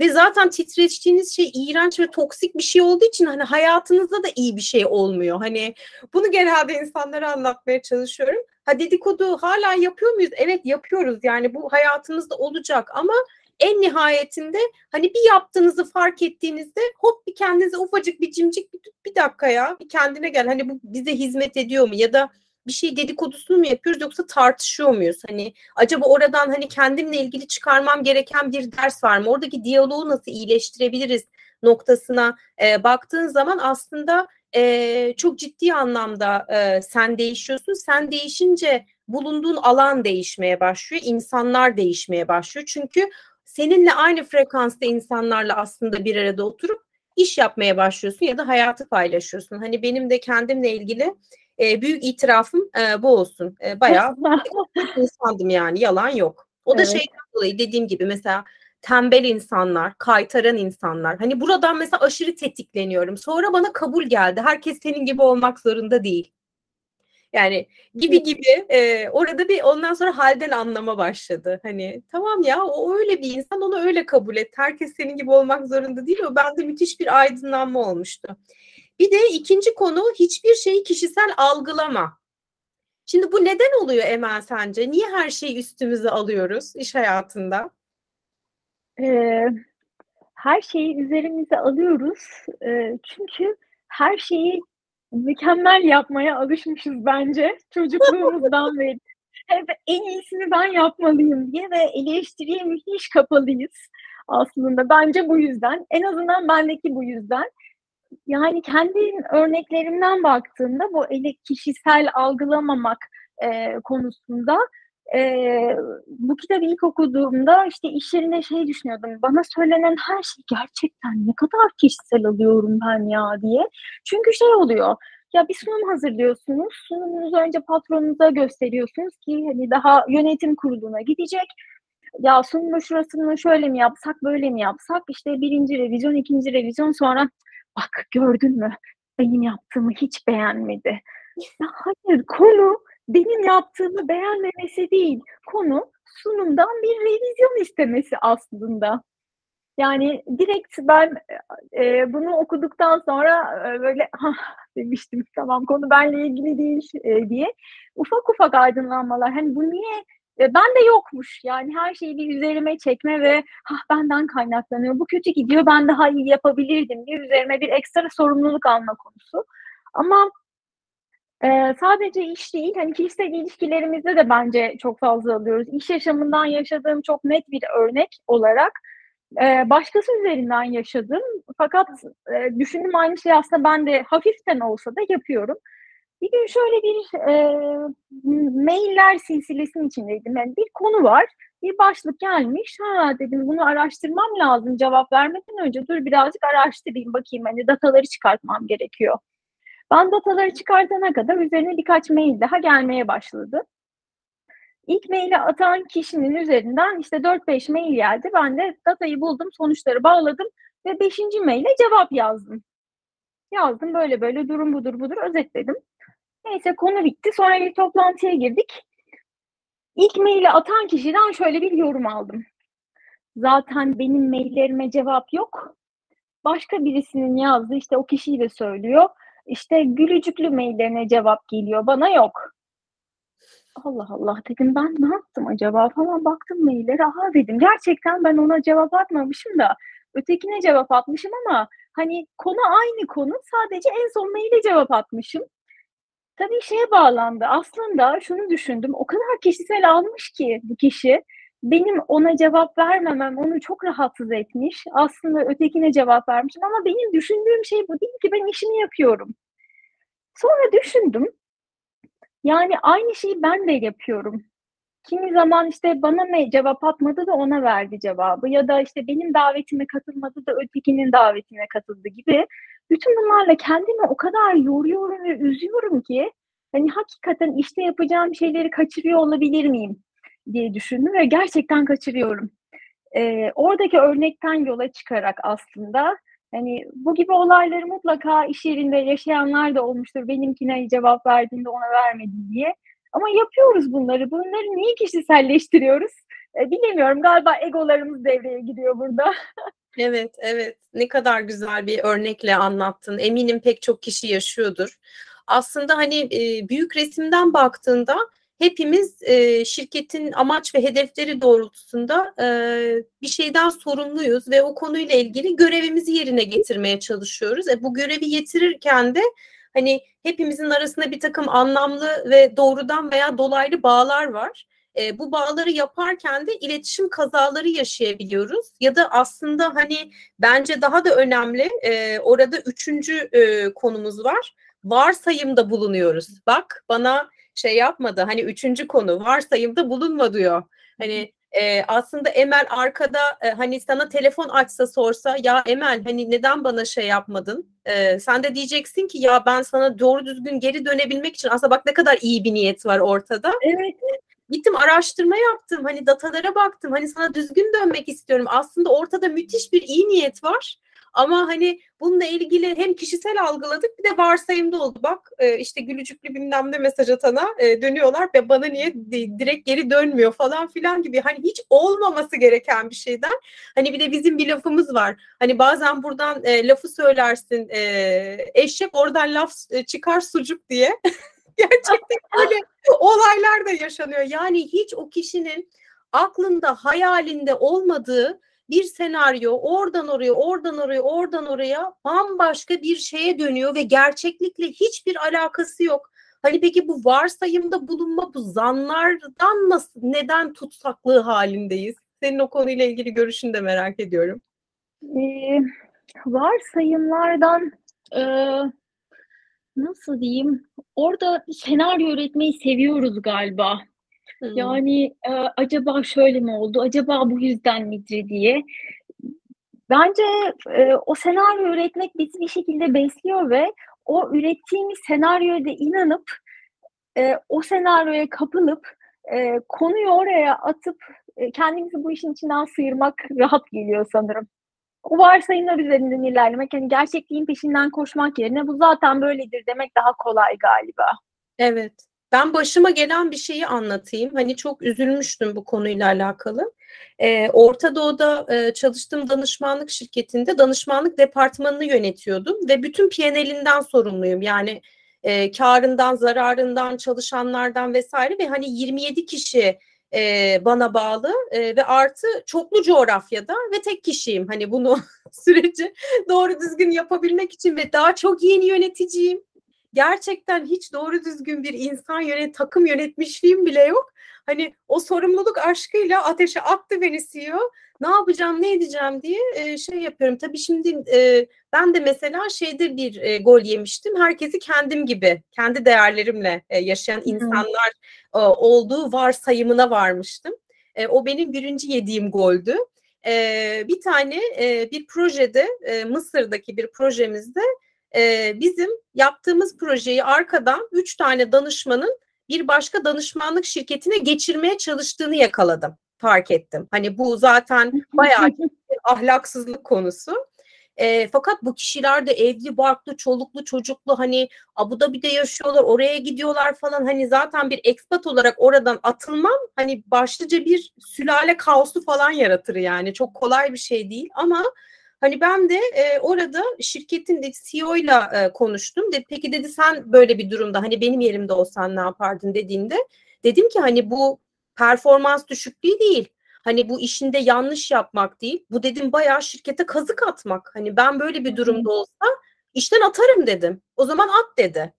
ve zaten titreştiğiniz şey iğrenç ve toksik bir şey olduğu için hani hayatınızda da iyi bir şey olmuyor. Hani bunu genelde insanlara anlatmaya çalışıyorum. Ha dedikodu hala yapıyor muyuz? Evet yapıyoruz. Yani bu hayatımızda olacak ama en nihayetinde hani bir yaptığınızı fark ettiğinizde hop bir kendinize ufacık bir cimcik bir, bir dakika ya bir kendine gel hani bu bize hizmet ediyor mu ya da bir şey dedikodusunu mu yapıyoruz yoksa tartışıyor muyuz? Hani acaba oradan hani kendimle ilgili çıkarmam gereken bir ders var mı? Oradaki diyaloğu nasıl iyileştirebiliriz noktasına e, baktığın zaman aslında e, çok ciddi anlamda e, sen değişiyorsun. Sen değişince bulunduğun alan değişmeye başlıyor, insanlar değişmeye başlıyor. Çünkü seninle aynı frekansta insanlarla aslında bir arada oturup iş yapmaya başlıyorsun ya da hayatı paylaşıyorsun. Hani benim de kendimle ilgili e, büyük itirafım e, bu olsun. E, bayağı insandım yani yalan yok. O da evet. şeyden dolayı dediğim gibi mesela tembel insanlar, kaytaran insanlar. Hani buradan mesela aşırı tetikleniyorum. Sonra bana kabul geldi. Herkes senin gibi olmak zorunda değil. Yani gibi gibi e, orada bir ondan sonra halden anlama başladı. Hani tamam ya o öyle bir insan onu öyle kabul et. Herkes senin gibi olmak zorunda değil. O bende müthiş bir aydınlanma olmuştu. Bir de ikinci konu hiçbir şeyi kişisel algılama. Şimdi bu neden oluyor Emel sence? Niye her şeyi üstümüze alıyoruz iş hayatında? Ee, her şeyi üzerimize alıyoruz. Ee, çünkü her şeyi mükemmel yapmaya alışmışız bence çocukluğumuzdan beri. Hep en iyisini ben yapmalıyım diye ve eleştiriye müthiş kapalıyız aslında. Bence bu yüzden. En azından bendeki bu yüzden. Yani kendi örneklerimden baktığımda bu ele kişisel algılamamak e, konusunda e, bu kitabı ilk okuduğumda işte iş yerinde şey düşünüyordum. Bana söylenen her şey gerçekten ne kadar kişisel alıyorum ben ya diye. Çünkü şey oluyor. Ya bir sunum hazırlıyorsunuz. Sunumunuzu önce patronunuza gösteriyorsunuz ki hani daha yönetim kuruluna gidecek. Ya sunumu şurasını şöyle mi yapsak, böyle mi yapsak? İşte birinci revizyon, ikinci revizyon sonra bak gördün mü? Benim yaptığımı hiç beğenmedi. Ya hayır konu benim yaptığımı beğenmemesi değil. Konu sunumdan bir revizyon istemesi aslında. Yani direkt ben e, bunu okuduktan sonra e, böyle demiştim tamam konu benle ilgili değil e, diye ufak ufak aydınlanmalar. Hani bu niye e, ben de yokmuş yani her şeyi bir üzerime çekme ve ha benden kaynaklanıyor. Bu kötü gidiyor ben daha iyi yapabilirdim diye üzerime bir ekstra sorumluluk alma konusu. Ama ee, sadece iş değil, hani kişisel ilişkilerimizde de bence çok fazla alıyoruz. İş yaşamından yaşadığım çok net bir örnek olarak e, başkası üzerinden yaşadım. Fakat e, düşündüm aynı şey aslında ben de hafiften olsa da yapıyorum. Bir gün şöyle bir e, mailler silsilesinin içindeydim. Yani bir konu var, bir başlık gelmiş. Ha dedim bunu araştırmam lazım cevap vermeden önce. Dur birazcık araştırayım bakayım hani dataları çıkartmam gerekiyor. Ben dataları çıkartana kadar üzerine birkaç mail daha gelmeye başladı. İlk maili atan kişinin üzerinden işte 4-5 mail geldi. Ben de datayı buldum, sonuçları bağladım ve beşinci maile cevap yazdım. Yazdım böyle böyle durum budur budur özetledim. Neyse konu bitti. Sonra bir toplantıya girdik. İlk maili atan kişiden şöyle bir yorum aldım. Zaten benim maillerime cevap yok. Başka birisinin yazdığı işte o kişiyi de söylüyor. İşte gülücüklü maillerine cevap geliyor. Bana yok. Allah Allah dedim ben ne yaptım acaba falan baktım maillere. Aha dedim gerçekten ben ona cevap atmamışım da ötekine cevap atmışım ama hani konu aynı konu sadece en son maile cevap atmışım. Tabii şeye bağlandı. Aslında şunu düşündüm. O kadar kişisel almış ki bu kişi. Benim ona cevap vermemem onu çok rahatsız etmiş. Aslında ötekine cevap vermişim ama benim düşündüğüm şey bu değil ki ben işimi yapıyorum. Sonra düşündüm. Yani aynı şeyi ben de yapıyorum. Kimi zaman işte bana ne cevap atmadı da ona verdi cevabı ya da işte benim davetime katılmadı da ötekinin davetine katıldı gibi. Bütün bunlarla kendimi o kadar yoruyorum ve üzüyorum ki hani hakikaten işte yapacağım şeyleri kaçırıyor olabilir miyim diye düşündüm ve gerçekten kaçırıyorum. Ee, oradaki örnekten yola çıkarak aslında hani bu gibi olayları mutlaka iş yerinde yaşayanlar da olmuştur. Benimkine cevap verdiğinde ona vermedin diye. Ama yapıyoruz bunları. Bunları niye kişiselleştiriyoruz? E, bilemiyorum. Galiba egolarımız devreye giriyor burada. evet, evet. Ne kadar güzel bir örnekle anlattın. Eminim pek çok kişi yaşıyordur. Aslında hani e, büyük resimden baktığında hepimiz e, şirketin amaç ve hedefleri doğrultusunda e, bir şeyden sorumluyuz ve o konuyla ilgili görevimizi yerine getirmeye çalışıyoruz. E, bu görevi getirirken de hani hepimizin arasında bir takım anlamlı ve doğrudan veya dolaylı bağlar var. E, bu bağları yaparken de iletişim kazaları yaşayabiliyoruz. Ya da aslında hani bence daha da önemli e, orada üçüncü e, konumuz var. Varsayımda bulunuyoruz. Bak bana şey yapmadı. Hani üçüncü konu varsayımda bulunma diyor. Hani e, aslında Emel arkada e, hani sana telefon açsa sorsa ya Emel hani neden bana şey yapmadın? E, sen de diyeceksin ki ya ben sana doğru düzgün geri dönebilmek için aslında bak ne kadar iyi bir niyet var ortada. Evet. Gittim araştırma yaptım hani datalara baktım hani sana düzgün dönmek istiyorum. Aslında ortada müthiş bir iyi niyet var. Ama hani bununla ilgili hem kişisel algıladık bir de varsayımda oldu. Bak e, işte gülücüklü bilmem ne mesaj atana e, dönüyorlar ve bana niye direkt geri dönmüyor falan filan gibi. Hani hiç olmaması gereken bir şeyden. Hani bir de bizim bir lafımız var. Hani bazen buradan e, lafı söylersin eşek oradan laf çıkar sucuk diye. Gerçekten böyle olaylar da yaşanıyor. Yani hiç o kişinin aklında, hayalinde olmadığı bir senaryo oradan oraya, oradan oraya, oradan oraya bambaşka bir şeye dönüyor ve gerçeklikle hiçbir alakası yok. Hani peki bu varsayımda bulunma, bu zanlardan nasıl, neden tutsaklığı halindeyiz? Senin o konuyla ilgili görüşünü de merak ediyorum. Ee, varsayımlardan e, nasıl diyeyim? Orada senaryo üretmeyi seviyoruz galiba. Yani e, acaba şöyle mi oldu? Acaba bu yüzden midir diye. Bence e, o senaryo üretmek bizi bir şekilde besliyor ve o ürettiğimiz senaryoya da inanıp e, o senaryoya kapılıp e, konuyu oraya atıp e, kendimizi bu işin içinden sıyırmak rahat geliyor sanırım. O varsayımlar üzerinden ilerlemek, hani gerçekliğin peşinden koşmak yerine bu zaten böyledir demek daha kolay galiba. Evet. Ben başıma gelen bir şeyi anlatayım. Hani çok üzülmüştüm bu konuyla alakalı. Ee, Orta Doğu'da e, çalıştığım danışmanlık şirketinde danışmanlık departmanını yönetiyordum ve bütün PNL'inden sorumluyum. Yani e, karından, zararından, çalışanlardan vesaire ve hani 27 kişi e, bana bağlı e, ve artı çoklu coğrafyada ve tek kişiyim. Hani bunu süreci doğru düzgün yapabilmek için ve daha çok yeni yöneticiyim gerçekten hiç doğru düzgün bir insan yönet takım yönetmişliğim bile yok. Hani o sorumluluk aşkıyla ateşe attı beni CEO. Ne yapacağım, ne edeceğim diye e, şey yapıyorum. Tabii şimdi e, ben de mesela şeyde bir e, gol yemiştim. Herkesi kendim gibi, kendi değerlerimle e, yaşayan insanlar e, olduğu varsayımına varmıştım. E, o benim birinci yediğim goldü. E, bir tane e, bir projede, e, Mısır'daki bir projemizde e, bizim yaptığımız projeyi arkadan üç tane danışmanın bir başka danışmanlık şirketine geçirmeye çalıştığını yakaladım, fark ettim. Hani bu zaten bayağı ahlaksızlık konusu. E, fakat bu kişiler de evli, barklı, çoluklu, çocuklu hani Abu Dhabi'de yaşıyorlar, oraya gidiyorlar falan. Hani zaten bir expat olarak oradan atılmam hani başlıca bir sülale kaosu falan yaratır yani. Çok kolay bir şey değil ama Hani ben de e, orada şirketin de CEO ile e, konuştum. De, peki dedi sen böyle bir durumda hani benim yerimde olsan ne yapardın dediğinde dedim ki hani bu performans düşüklüğü değil. Hani bu işinde yanlış yapmak değil. Bu dedim bayağı şirkete kazık atmak. Hani ben böyle bir durumda olsa işten atarım dedim. O zaman at dedi.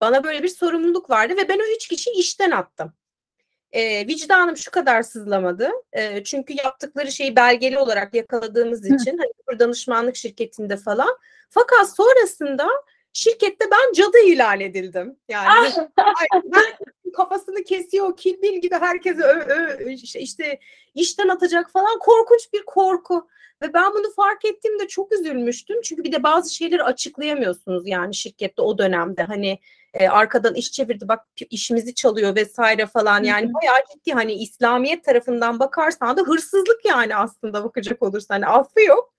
Bana böyle bir sorumluluk vardı ve ben o üç kişiyi işten attım. E, vicdanım şu kadar sızlamadı. E, çünkü yaptıkları şeyi belgeli olarak yakaladığımız için hani danışmanlık şirketinde falan. Fakat sonrasında şirkette ben cadı ilan edildim. Yani ah! ben kafasını kesiyor, kilbil gibi herkese ö, ö, işte işten atacak falan korkunç bir korku. Ve ben bunu fark ettiğimde çok üzülmüştüm. Çünkü bir de bazı şeyleri açıklayamıyorsunuz yani şirkette o dönemde. Hani e, arkadan iş çevirdi bak işimizi çalıyor vesaire falan yani Hı-hı. bayağı ciddi hani İslamiyet tarafından bakarsan da hırsızlık yani aslında bakacak olursan hani affı yok.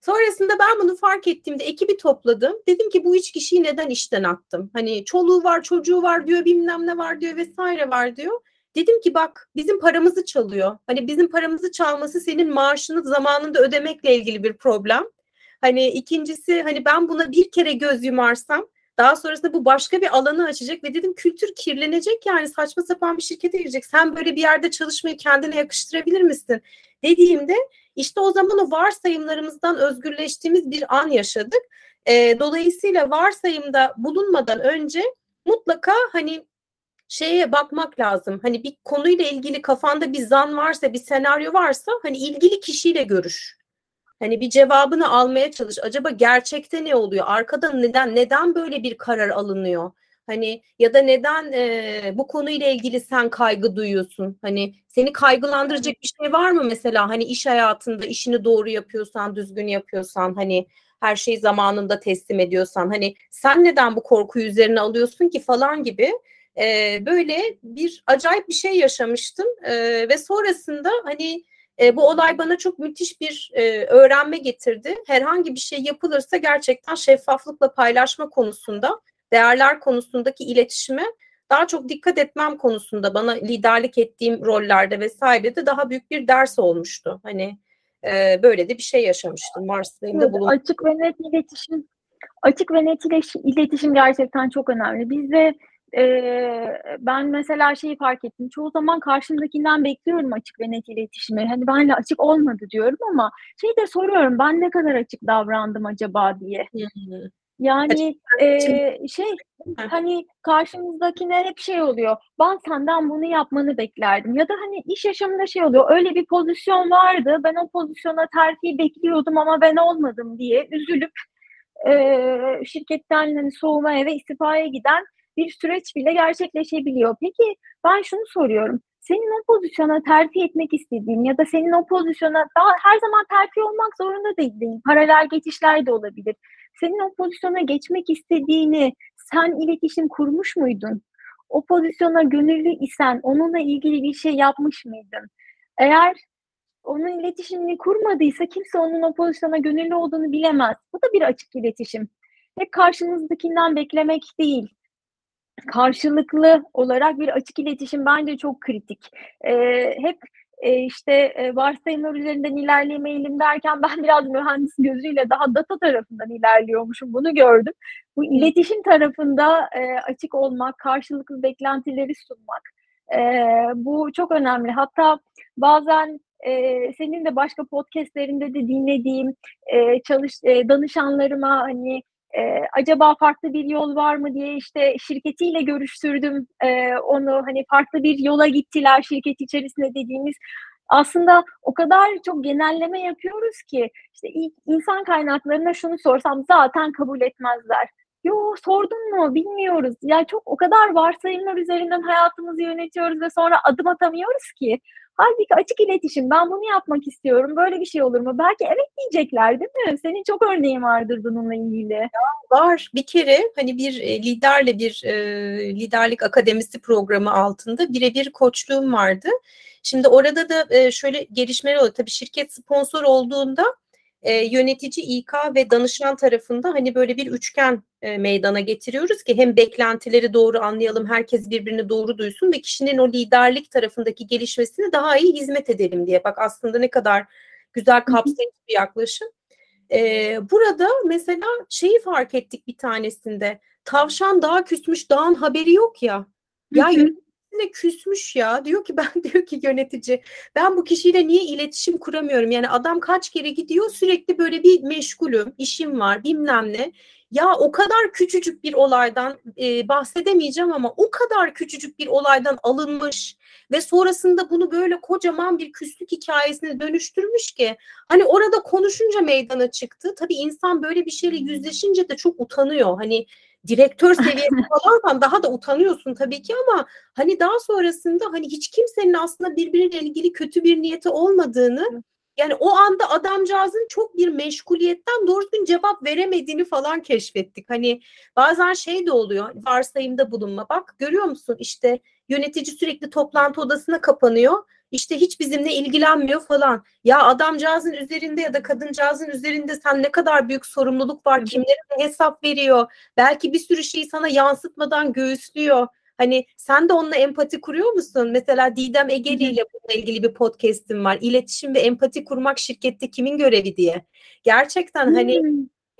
Sonrasında ben bunu fark ettiğimde ekibi topladım. Dedim ki bu üç kişiyi neden işten attım? Hani çoluğu var, çocuğu var diyor, bilmem ne var diyor vesaire var diyor. Dedim ki bak bizim paramızı çalıyor. Hani bizim paramızı çalması senin maaşını zamanında ödemekle ilgili bir problem. Hani ikincisi hani ben buna bir kere göz yumarsam daha sonrasında bu başka bir alanı açacak ve dedim kültür kirlenecek yani saçma sapan bir şirkete girecek. Sen böyle bir yerde çalışmayı kendine yakıştırabilir misin? Dediğimde işte o zaman o varsayımlarımızdan özgürleştiğimiz bir an yaşadık. E, dolayısıyla varsayımda bulunmadan önce mutlaka hani şeye bakmak lazım. Hani bir konuyla ilgili kafanda bir zan varsa, bir senaryo varsa hani ilgili kişiyle görüş. Hani bir cevabını almaya çalış. Acaba gerçekte ne oluyor? Arkada neden neden böyle bir karar alınıyor? Hani ya da neden e, bu konuyla ilgili sen kaygı duyuyorsun? Hani seni kaygılandıracak bir şey var mı mesela? Hani iş hayatında işini doğru yapıyorsan, düzgün yapıyorsan, hani her şeyi zamanında teslim ediyorsan, hani sen neden bu korkuyu üzerine alıyorsun ki falan gibi e, böyle bir acayip bir şey yaşamıştım e, ve sonrasında hani e, bu olay bana çok müthiş bir e, öğrenme getirdi. Herhangi bir şey yapılırsa gerçekten şeffaflıkla paylaşma konusunda, değerler konusundaki iletişime daha çok dikkat etmem konusunda bana liderlik ettiğim rollerde vesaire de daha büyük bir ders olmuştu. Hani e, böyle de bir şey yaşamıştım. Varsayımda evet, bulun. Açık ve net iletişim açık ve net iletişim gerçekten çok önemli. Bizde e, ben mesela şeyi fark ettim. Çoğu zaman karşımdakinden bekliyorum açık ve net iletişimi. Hani benle açık olmadı diyorum ama şey de soruyorum ben ne kadar açık davrandım acaba diye. Yani e, şey hani karşımızdakine hep şey oluyor. Ben senden bunu yapmanı beklerdim. Ya da hani iş yaşamında şey oluyor. Öyle bir pozisyon vardı. Ben o pozisyona terfi bekliyordum ama ben olmadım diye üzülüp e, şirketten hani soğumaya ve istifaya giden bir süreç bile gerçekleşebiliyor. Peki ben şunu soruyorum. Senin o pozisyona terfi etmek istediğin ya da senin o pozisyona daha her zaman terfi olmak zorunda değil, değil. Paralel geçişler de olabilir. Senin o pozisyona geçmek istediğini sen iletişim kurmuş muydun? O pozisyona gönüllü isen onunla ilgili bir şey yapmış mıydın? Eğer onun iletişimini kurmadıysa kimse onun o pozisyona gönüllü olduğunu bilemez. Bu da bir açık iletişim. Hep karşınızdakinden beklemek değil karşılıklı olarak bir açık iletişim bence çok kritik. E, hep e, işte e, varsayımlar üzerinden ilerlemeyelim derken ben biraz mühendis gözüyle daha data tarafından ilerliyormuşum. Bunu gördüm. Bu iletişim tarafında e, açık olmak, karşılıklı beklentileri sunmak e, bu çok önemli. Hatta bazen e, senin de başka podcastlerinde de dinlediğim e, çalış e, danışanlarıma hani e, acaba farklı bir yol var mı diye işte şirketiyle görüştürdüm e, onu hani farklı bir yola gittiler şirket içerisinde dediğimiz aslında o kadar çok genelleme yapıyoruz ki işte insan kaynaklarına şunu sorsam zaten kabul etmezler. Yo sordun mu bilmiyoruz. Ya çok o kadar varsayımlar üzerinden hayatımızı yönetiyoruz ve sonra adım atamıyoruz ki. Halbuki açık iletişim ben bunu yapmak istiyorum böyle bir şey olur mu? Belki evet diyecekler değil mi? Senin çok örneğin vardır bununla ilgili. Ya, var bir kere hani bir e, liderle bir e, liderlik akademisi programı altında birebir koçluğum vardı. Şimdi orada da e, şöyle gelişmeler oluyor. Tabii şirket sponsor olduğunda e, yönetici İK ve danışan tarafında hani böyle bir üçgen e, meydana getiriyoruz ki hem beklentileri doğru anlayalım, herkes birbirini doğru duysun ve kişinin o liderlik tarafındaki gelişmesine daha iyi hizmet edelim diye. Bak aslında ne kadar güzel kapsayıcı bir yaklaşım. E, burada mesela şeyi fark ettik bir tanesinde. Tavşan daha küsmüş, dağın haberi yok ya. Ya yöneticisine küsmüş ya. Diyor ki ben diyor ki yönetici ben bu kişiyle niye iletişim kuramıyorum? Yani adam kaç kere gidiyor sürekli böyle bir meşgulüm, işim var bilmem ne. Ya o kadar küçücük bir olaydan e, bahsedemeyeceğim ama o kadar küçücük bir olaydan alınmış ve sonrasında bunu böyle kocaman bir küslük hikayesine dönüştürmüş ki hani orada konuşunca meydana çıktı. Tabii insan böyle bir şeyle yüzleşince de çok utanıyor. Hani direktör seviyesi falansan daha da utanıyorsun tabii ki ama hani daha sonrasında hani hiç kimsenin aslında birbiriyle ilgili kötü bir niyeti olmadığını yani o anda adamcağızın çok bir meşguliyetten doğru düzgün cevap veremediğini falan keşfettik. Hani bazen şey de oluyor varsayımda bulunma. Bak görüyor musun işte yönetici sürekli toplantı odasına kapanıyor. İşte hiç bizimle ilgilenmiyor falan. Ya adamcağızın üzerinde ya da kadıncağızın üzerinde sen ne kadar büyük sorumluluk var. Kimlere hesap veriyor. Belki bir sürü şeyi sana yansıtmadan göğüslüyor. Hani sen de onunla empati kuruyor musun? Mesela Didem Egeli ile bununla ilgili bir podcast'im var. İletişim ve empati kurmak şirkette kimin görevi diye. Gerçekten hani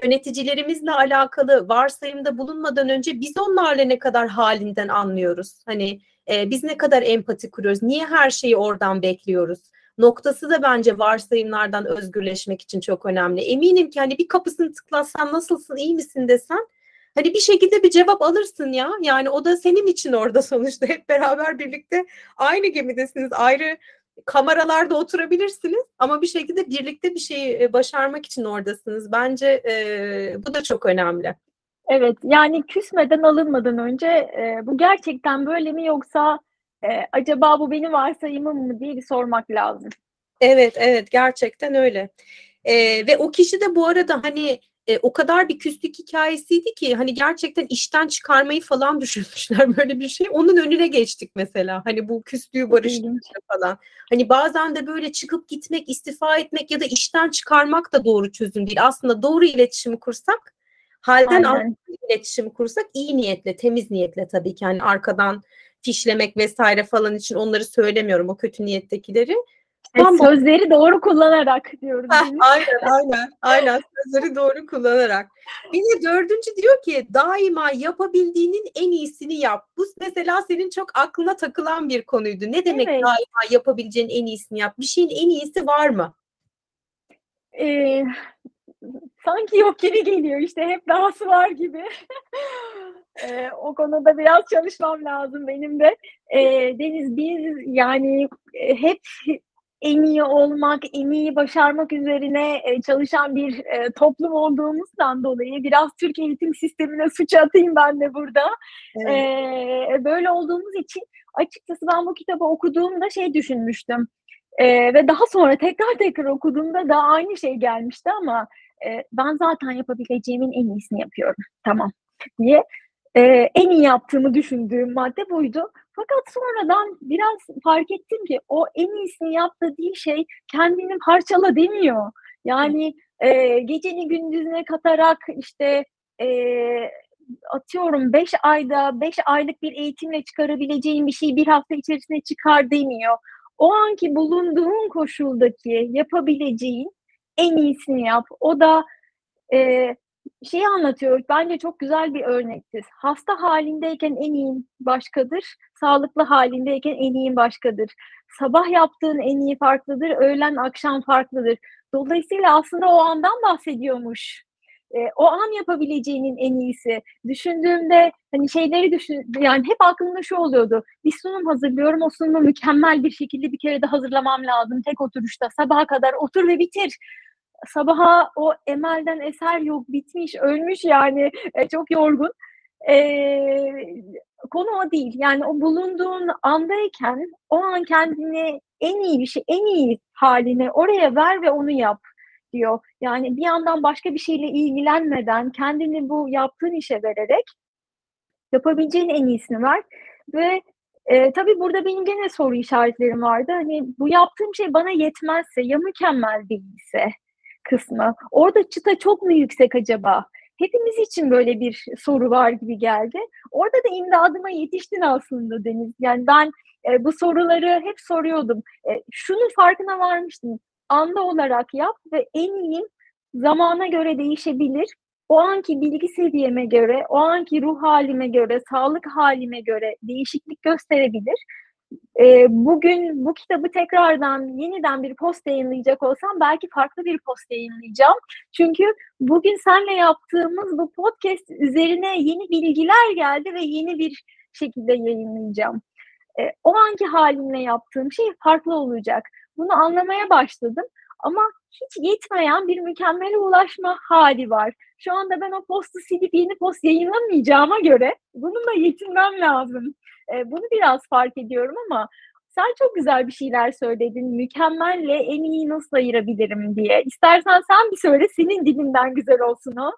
yöneticilerimizle alakalı varsayımda bulunmadan önce biz onlarla ne kadar halinden anlıyoruz. Hani e, biz ne kadar empati kuruyoruz? Niye her şeyi oradan bekliyoruz? Noktası da bence varsayımlardan özgürleşmek için çok önemli. Eminim ki hani bir kapısını tıklasan nasılsın, iyi misin desen hani bir şekilde bir cevap alırsın ya. Yani o da senin için orada sonuçta hep beraber birlikte aynı gemidesiniz. Ayrı kameralarda oturabilirsiniz ama bir şekilde birlikte bir şeyi başarmak için oradasınız. Bence e, bu da çok önemli. Evet, yani küsmeden alınmadan önce e, bu gerçekten böyle mi yoksa e, acaba bu benim varsayımım mı diye bir sormak lazım. Evet, evet gerçekten öyle. E, ve o kişi de bu arada hani e, o kadar bir küslük hikayesiydi ki hani gerçekten işten çıkarmayı falan düşünmüşler böyle bir şey. Onun önüne geçtik mesela. Hani bu küslüğü barıştırmak falan. Hani bazen de böyle çıkıp gitmek, istifa etmek ya da işten çıkarmak da doğru çözüm değil. Aslında doğru iletişimi kursak halden Aynen. iletişim kursak iyi niyetle, temiz niyetle tabii ki hani arkadan fişlemek vesaire falan için onları söylemiyorum o kötü niyettekileri. E, sözleri doğru kullanarak diyoruz. aynen aynen aynen sözleri doğru kullanarak. Bir de dördüncü diyor ki daima yapabildiğinin en iyisini yap. Bu mesela senin çok aklına takılan bir konuydu. Ne demek evet. daima yapabileceğin en iyisini yap? Bir şeyin en iyisi var mı? Ee, sanki yok gibi geliyor işte hep dahası var gibi. e, o konuda biraz çalışmam lazım benim de. E, Deniz biz yani e, hep en iyi olmak, en iyi başarmak üzerine e, çalışan bir e, toplum olduğumuzdan dolayı biraz Türk eğitim sistemine suç atayım ben de burada. Evet. E, böyle olduğumuz için açıkçası ben bu kitabı okuduğumda şey düşünmüştüm. E, ve daha sonra tekrar tekrar okuduğumda da aynı şey gelmişti ama e, ben zaten yapabileceğimin en iyisini yapıyorum. Tamam diye e, en iyi yaptığımı düşündüğüm madde buydu. Fakat sonradan biraz fark ettim ki o en iyisini yap dediği şey kendini parçala demiyor. Yani e, geceni gündüzüne katarak işte e, atıyorum 5 ayda 5 aylık bir eğitimle çıkarabileceğin bir şey bir hafta içerisinde çıkar demiyor. O anki bulunduğun koşuldaki yapabileceğin en iyisini yap. O da e, şeyi anlatıyor. Bence çok güzel bir örnektir. Hasta halindeyken en iyi başkadır. Sağlıklı halindeyken en iyi başkadır. Sabah yaptığın en iyi farklıdır. Öğlen akşam farklıdır. Dolayısıyla aslında o andan bahsediyormuş. E, o an yapabileceğinin en iyisi. Düşündüğümde hani şeyleri düşün yani hep aklımda şu oluyordu. Bir sunum hazırlıyorum. O sunumu mükemmel bir şekilde bir kere de hazırlamam lazım. Tek oturuşta sabaha kadar otur ve bitir sabaha o emelden eser yok, bitmiş, ölmüş yani e, çok yorgun. E, konu o değil. Yani o bulunduğun andayken o an kendini en iyi bir şey, en iyi halini oraya ver ve onu yap diyor. Yani bir yandan başka bir şeyle ilgilenmeden kendini bu yaptığın işe vererek yapabileceğin en iyisini ver ve e, tabii burada benim gene soru işaretlerim vardı. Hani bu yaptığım şey bana yetmezse, ya mükemmel değilse, kısmı. Orada çıta çok mu yüksek acaba? Hepimiz için böyle bir soru var gibi geldi. Orada da imdadıma yetiştin aslında Deniz. Yani ben e, bu soruları hep soruyordum. E, şunun farkına varmıştım. Anda olarak yap ve en iyim zamana göre değişebilir. O anki bilgi seviyeme göre, o anki ruh halime göre, sağlık halime göre değişiklik gösterebilir. E, bugün bu kitabı tekrardan yeniden bir post yayınlayacak olsam belki farklı bir post yayınlayacağım. Çünkü bugün senle yaptığımız bu podcast üzerine yeni bilgiler geldi ve yeni bir şekilde yayınlayacağım. E, o anki halimle yaptığım şey farklı olacak. Bunu anlamaya başladım ama hiç yetmeyen bir mükemmele ulaşma hali var. Şu anda ben o postu silip yeni post yayınlamayacağıma göre bununla yetinmem lazım. E, bunu biraz fark ediyorum ama sen çok güzel bir şeyler söyledin. Mükemmelle en iyi nasıl ayırabilirim diye. İstersen sen bir söyle senin dilinden güzel olsun o.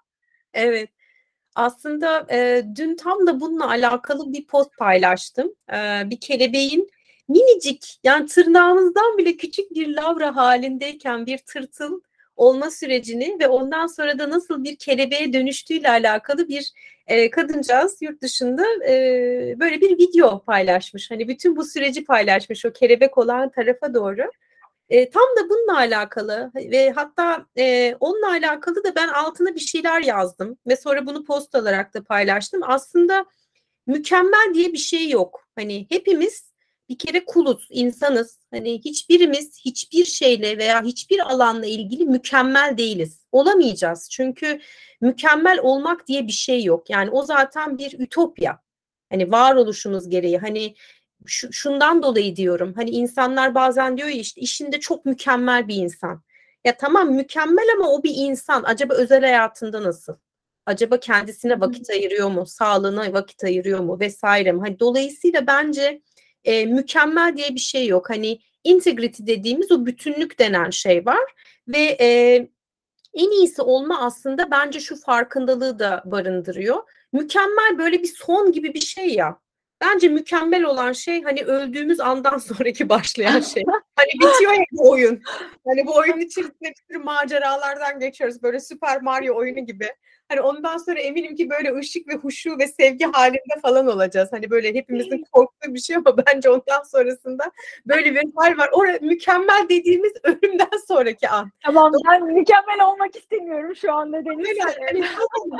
Evet. Aslında e, dün tam da bununla alakalı bir post paylaştım. E, bir kelebeğin minicik yani tırnağımızdan bile küçük bir lavra halindeyken bir tırtıl olma sürecini ve ondan sonra da nasıl bir kelebeğe dönüştüğüyle alakalı bir e, kadıncağız yurt dışında e, böyle bir video paylaşmış. Hani bütün bu süreci paylaşmış o kelebek olan tarafa doğru. E, tam da bununla alakalı ve hatta e, onunla alakalı da ben altına bir şeyler yazdım ve sonra bunu post olarak da paylaştım. Aslında mükemmel diye bir şey yok. Hani hepimiz bir kere kuluz, insanız. Hani hiçbirimiz hiçbir şeyle veya hiçbir alanla ilgili mükemmel değiliz. Olamayacağız. Çünkü mükemmel olmak diye bir şey yok. Yani o zaten bir ütopya. Hani varoluşumuz gereği. Hani şu, şundan dolayı diyorum. Hani insanlar bazen diyor ya işte işinde çok mükemmel bir insan. Ya tamam mükemmel ama o bir insan. Acaba özel hayatında nasıl? Acaba kendisine vakit ayırıyor mu? Sağlığına vakit ayırıyor mu? Vesaire mi? Hani dolayısıyla bence e, mükemmel diye bir şey yok. Hani integrity dediğimiz o bütünlük denen şey var ve e, en iyisi olma aslında bence şu farkındalığı da barındırıyor. Mükemmel böyle bir son gibi bir şey ya. Bence mükemmel olan şey hani öldüğümüz andan sonraki başlayan şey. hani bitiyor ya bu oyun. Hani bu oyun içerisinde bir sürü maceralardan geçiyoruz. Böyle Super Mario oyunu gibi. Hani ondan sonra eminim ki böyle ışık ve huşu ve sevgi halinde falan olacağız. Hani böyle hepimizin korktuğu bir şey ama bence ondan sonrasında böyle bir hal var. O mükemmel dediğimiz ölümden sonraki an. Tamam ben mükemmel olmak istemiyorum şu anda Deniz. Yani,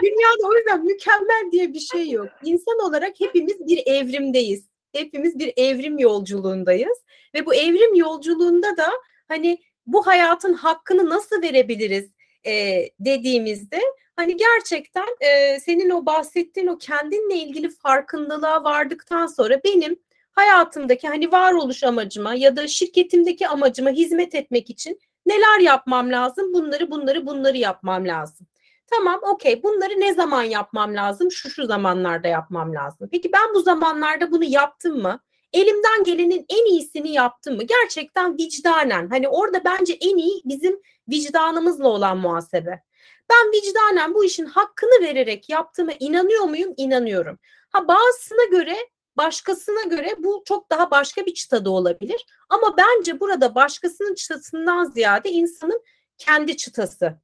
dünyada o yüzden mükemmel diye bir şey yok. İnsan olarak hepimiz bir evrimdeyiz. Hepimiz bir evrim yolculuğundayız. Ve bu evrim yolculuğunda da hani bu hayatın hakkını nasıl verebiliriz e, dediğimizde hani gerçekten e, senin o bahsettiğin o kendinle ilgili farkındalığa vardıktan sonra benim hayatımdaki hani varoluş amacıma ya da şirketimdeki amacıma hizmet etmek için neler yapmam lazım? Bunları bunları bunları yapmam lazım. Tamam okey bunları ne zaman yapmam lazım? Şu şu zamanlarda yapmam lazım. Peki ben bu zamanlarda bunu yaptım mı? Elimden gelenin en iyisini yaptım mı? Gerçekten vicdanen. Hani orada bence en iyi bizim vicdanımızla olan muhasebe. Ben vicdanen bu işin hakkını vererek yaptığıma inanıyor muyum? İnanıyorum. Ha bazısına göre başkasına göre bu çok daha başka bir çıtada olabilir. Ama bence burada başkasının çıtasından ziyade insanın kendi çıtası.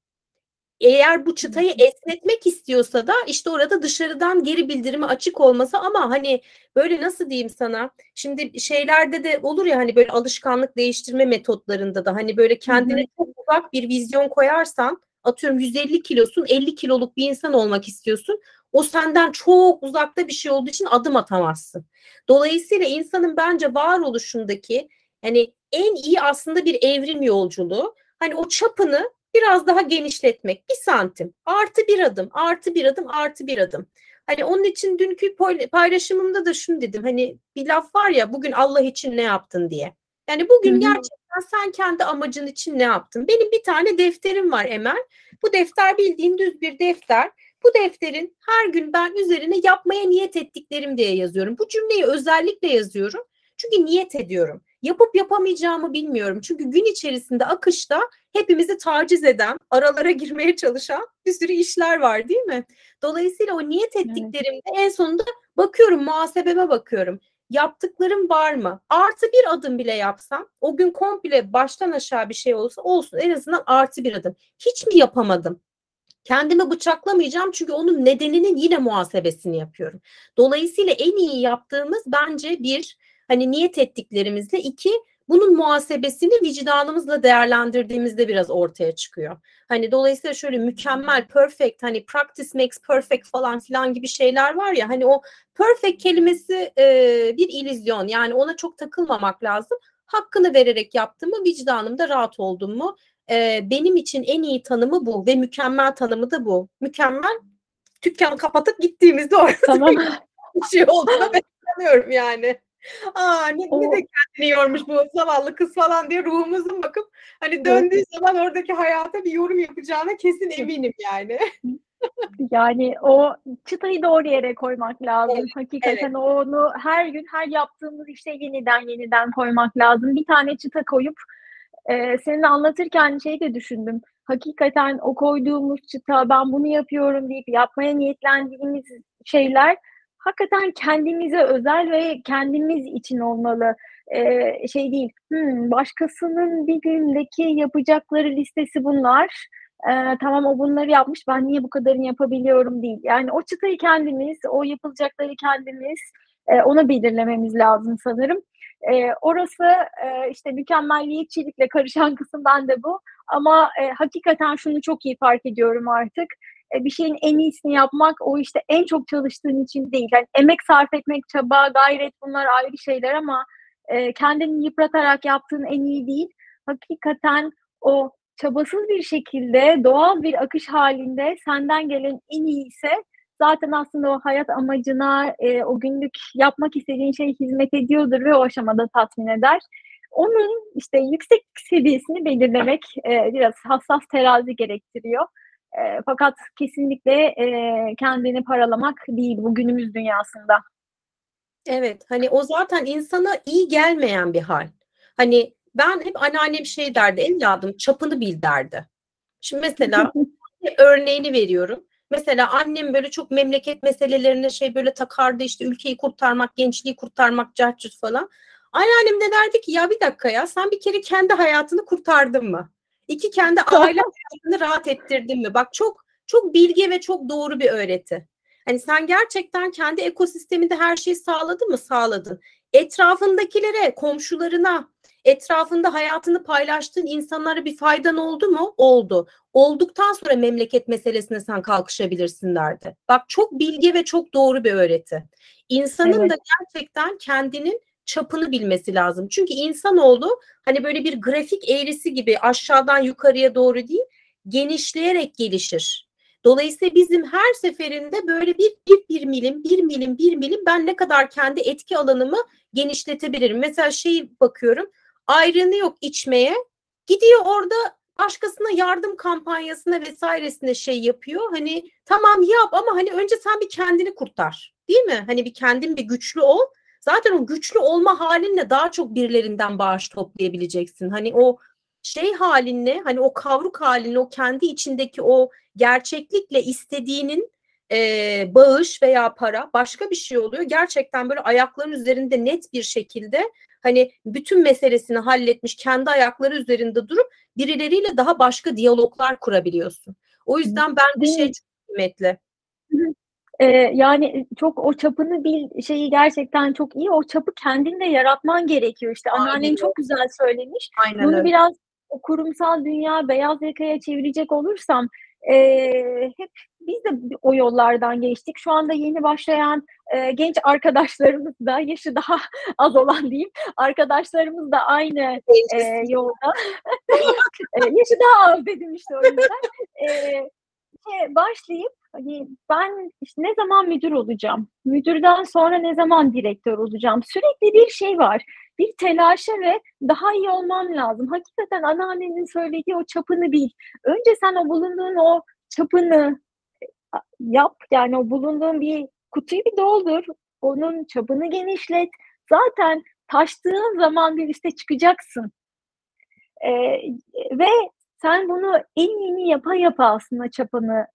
Eğer bu çıtayı esnetmek istiyorsa da işte orada dışarıdan geri bildirimi açık olması ama hani böyle nasıl diyeyim sana şimdi şeylerde de olur ya hani böyle alışkanlık değiştirme metotlarında da hani böyle kendine çok uzak bir vizyon koyarsan atıyorum 150 kilosun 50 kiloluk bir insan olmak istiyorsun. O senden çok uzakta bir şey olduğu için adım atamazsın. Dolayısıyla insanın bence varoluşundaki hani en iyi aslında bir evrim yolculuğu. Hani o çapını biraz daha genişletmek. Bir santim artı bir adım artı bir adım artı bir adım. Hani onun için dünkü paylaşımımda da şunu dedim. Hani bir laf var ya bugün Allah için ne yaptın diye. Yani bugün Hı-hı. gerçekten sen kendi amacın için ne yaptın? Benim bir tane defterim var Emel. Bu defter bildiğin düz bir defter. Bu defterin her gün ben üzerine yapmaya niyet ettiklerim diye yazıyorum. Bu cümleyi özellikle yazıyorum. Çünkü niyet ediyorum. Yapıp yapamayacağımı bilmiyorum. Çünkü gün içerisinde akışta hepimizi taciz eden, aralara girmeye çalışan bir sürü işler var değil mi? Dolayısıyla o niyet ettiklerimde en sonunda bakıyorum, muhasebeme bakıyorum yaptıklarım var mı? Artı bir adım bile yapsam o gün komple baştan aşağı bir şey olsa olsun en azından artı bir adım. Hiç mi yapamadım? Kendimi bıçaklamayacağım çünkü onun nedeninin yine muhasebesini yapıyorum. Dolayısıyla en iyi yaptığımız bence bir hani niyet ettiklerimizle iki bunun muhasebesini vicdanımızla değerlendirdiğimizde biraz ortaya çıkıyor. Hani dolayısıyla şöyle mükemmel, perfect, hani practice makes perfect falan filan gibi şeyler var ya hani o perfect kelimesi e, bir illüzyon yani ona çok takılmamak lazım. Hakkını vererek yaptım mı vicdanımda rahat oldum mu e, benim için en iyi tanımı bu ve mükemmel tanımı da bu. Mükemmel dükkanı kapatıp gittiğimizde orada tamam. bir şey olduğuna ben yani. Aa ne, ne de kendini yormuş bu zavallı kız falan diye ruhumuzun bakıp hani döndüğü zaman oradaki hayata bir yorum yapacağına kesin eminim yani. yani o çıtayı doğru yere koymak lazım. Evet, Hakikaten evet. onu her gün her yaptığımız işte yeniden yeniden koymak lazım. Bir tane çıta koyup e, senin anlatırken şey de düşündüm. Hakikaten o koyduğumuz çıta ben bunu yapıyorum deyip yapmaya niyetlendiğimiz şeyler hakikaten kendimize özel ve kendimiz için olmalı. Ee, şey değil, hmm, başkasının bir gündeki yapacakları listesi bunlar. Ee, tamam o bunları yapmış, ben niye bu kadarını yapabiliyorum değil. Yani o çıtayı kendimiz, o yapılacakları kendimiz e, ona belirlememiz lazım sanırım. E, orası e, işte mükemmelliyetçilikle karışan kısım bende bu. Ama e, hakikaten şunu çok iyi fark ediyorum artık bir şeyin en iyisini yapmak o işte en çok çalıştığın için değil. Yani emek sarf etmek, çaba, gayret bunlar ayrı şeyler ama e, kendini yıpratarak yaptığın en iyi değil. Hakikaten o çabasız bir şekilde doğal bir akış halinde senden gelen en iyi ise zaten aslında o hayat amacına e, o günlük yapmak istediğin şey hizmet ediyordur ve o aşamada tatmin eder. Onun işte yüksek seviyesini belirlemek e, biraz hassas terazi gerektiriyor. E, fakat kesinlikle e, kendini paralamak değil bu günümüz dünyasında. Evet hani o zaten insana iyi gelmeyen bir hal. Hani ben hep anneannem şey derdi evladım çapını bil derdi. Şimdi mesela örneğini veriyorum. Mesela annem böyle çok memleket meselelerine şey böyle takardı işte ülkeyi kurtarmak, gençliği kurtarmak, cahçut falan. Anneannem de derdi ki ya bir dakika ya sen bir kere kendi hayatını kurtardın mı? İki kendi aile hayatını rahat ettirdin mi? Bak çok çok bilge ve çok doğru bir öğreti. Hani sen gerçekten kendi ekosisteminde her şeyi sağladın mı? Sağladın. Etrafındakilere, komşularına, etrafında hayatını paylaştığın insanlara bir faydan oldu mu? Oldu. Olduktan sonra memleket meselesine sen kalkışabilirsin derdi. Bak çok bilge ve çok doğru bir öğreti. İnsanın evet. da gerçekten kendinin çapını bilmesi lazım. Çünkü insanoğlu hani böyle bir grafik eğrisi gibi aşağıdan yukarıya doğru değil, genişleyerek gelişir. Dolayısıyla bizim her seferinde böyle bir, bir, bir milim, bir milim, bir milim ben ne kadar kendi etki alanımı genişletebilirim. Mesela şey bakıyorum, ayrını yok içmeye, gidiyor orada başkasına yardım kampanyasına vesairesine şey yapıyor. Hani tamam yap ama hani önce sen bir kendini kurtar. Değil mi? Hani bir kendin bir güçlü ol. Zaten o güçlü olma halinle daha çok birilerinden bağış toplayabileceksin. Hani o şey halinle, hani o kavruk halinle, o kendi içindeki o gerçeklikle istediğinin e, bağış veya para başka bir şey oluyor. Gerçekten böyle ayakların üzerinde net bir şekilde hani bütün meselesini halletmiş kendi ayakları üzerinde durup birileriyle daha başka diyaloglar kurabiliyorsun. O yüzden ben bir şey çok kıymetli. Ee, yani çok o çapını bil şeyi gerçekten çok iyi. O çapı kendinde yaratman gerekiyor işte. Anneannen çok güzel söylemiş. Aynen Bunu öyle. biraz o kurumsal dünya beyaz yakaya çevirecek olursam e, hep biz de o yollardan geçtik. Şu anda yeni başlayan e, genç arkadaşlarımız da yaşı daha az olan diyeyim arkadaşlarımız da aynı e, yolda. e, yaşı daha az dedim işte o yüzden. E, başlayıp hani ben işte ne zaman müdür olacağım? Müdürden sonra ne zaman direktör olacağım? Sürekli bir şey var. Bir telaşa ve daha iyi olmam lazım. Hakikaten anneannenin söylediği o çapını bil. Önce sen o bulunduğun o çapını yap. Yani o bulunduğun bir kutuyu bir doldur. Onun çapını genişlet. Zaten taştığın zaman bir üste çıkacaksın. Ee, ve sen bunu en iyini yapa yapa aslında çapanı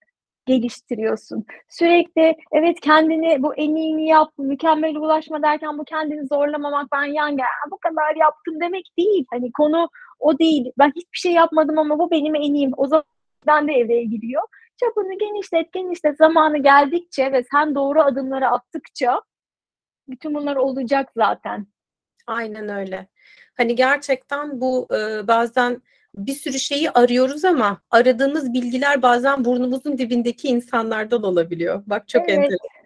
geliştiriyorsun. Sürekli evet kendini bu en iyini yap, mükemmel ulaşma derken bu kendini zorlamamak ben yan gel, bu kadar yaptım demek değil. Hani konu o değil. Ben hiçbir şey yapmadım ama bu benim en iyiyim. O zaman ben de evreye giriyor. Çapını genişlet, genişlet. Zamanı geldikçe ve sen doğru adımları attıkça bütün bunlar olacak zaten. Aynen öyle. Hani gerçekten bu e, bazen bir sürü şeyi arıyoruz ama aradığımız bilgiler bazen burnumuzun dibindeki insanlardan olabiliyor. Bak çok evet. enteresan.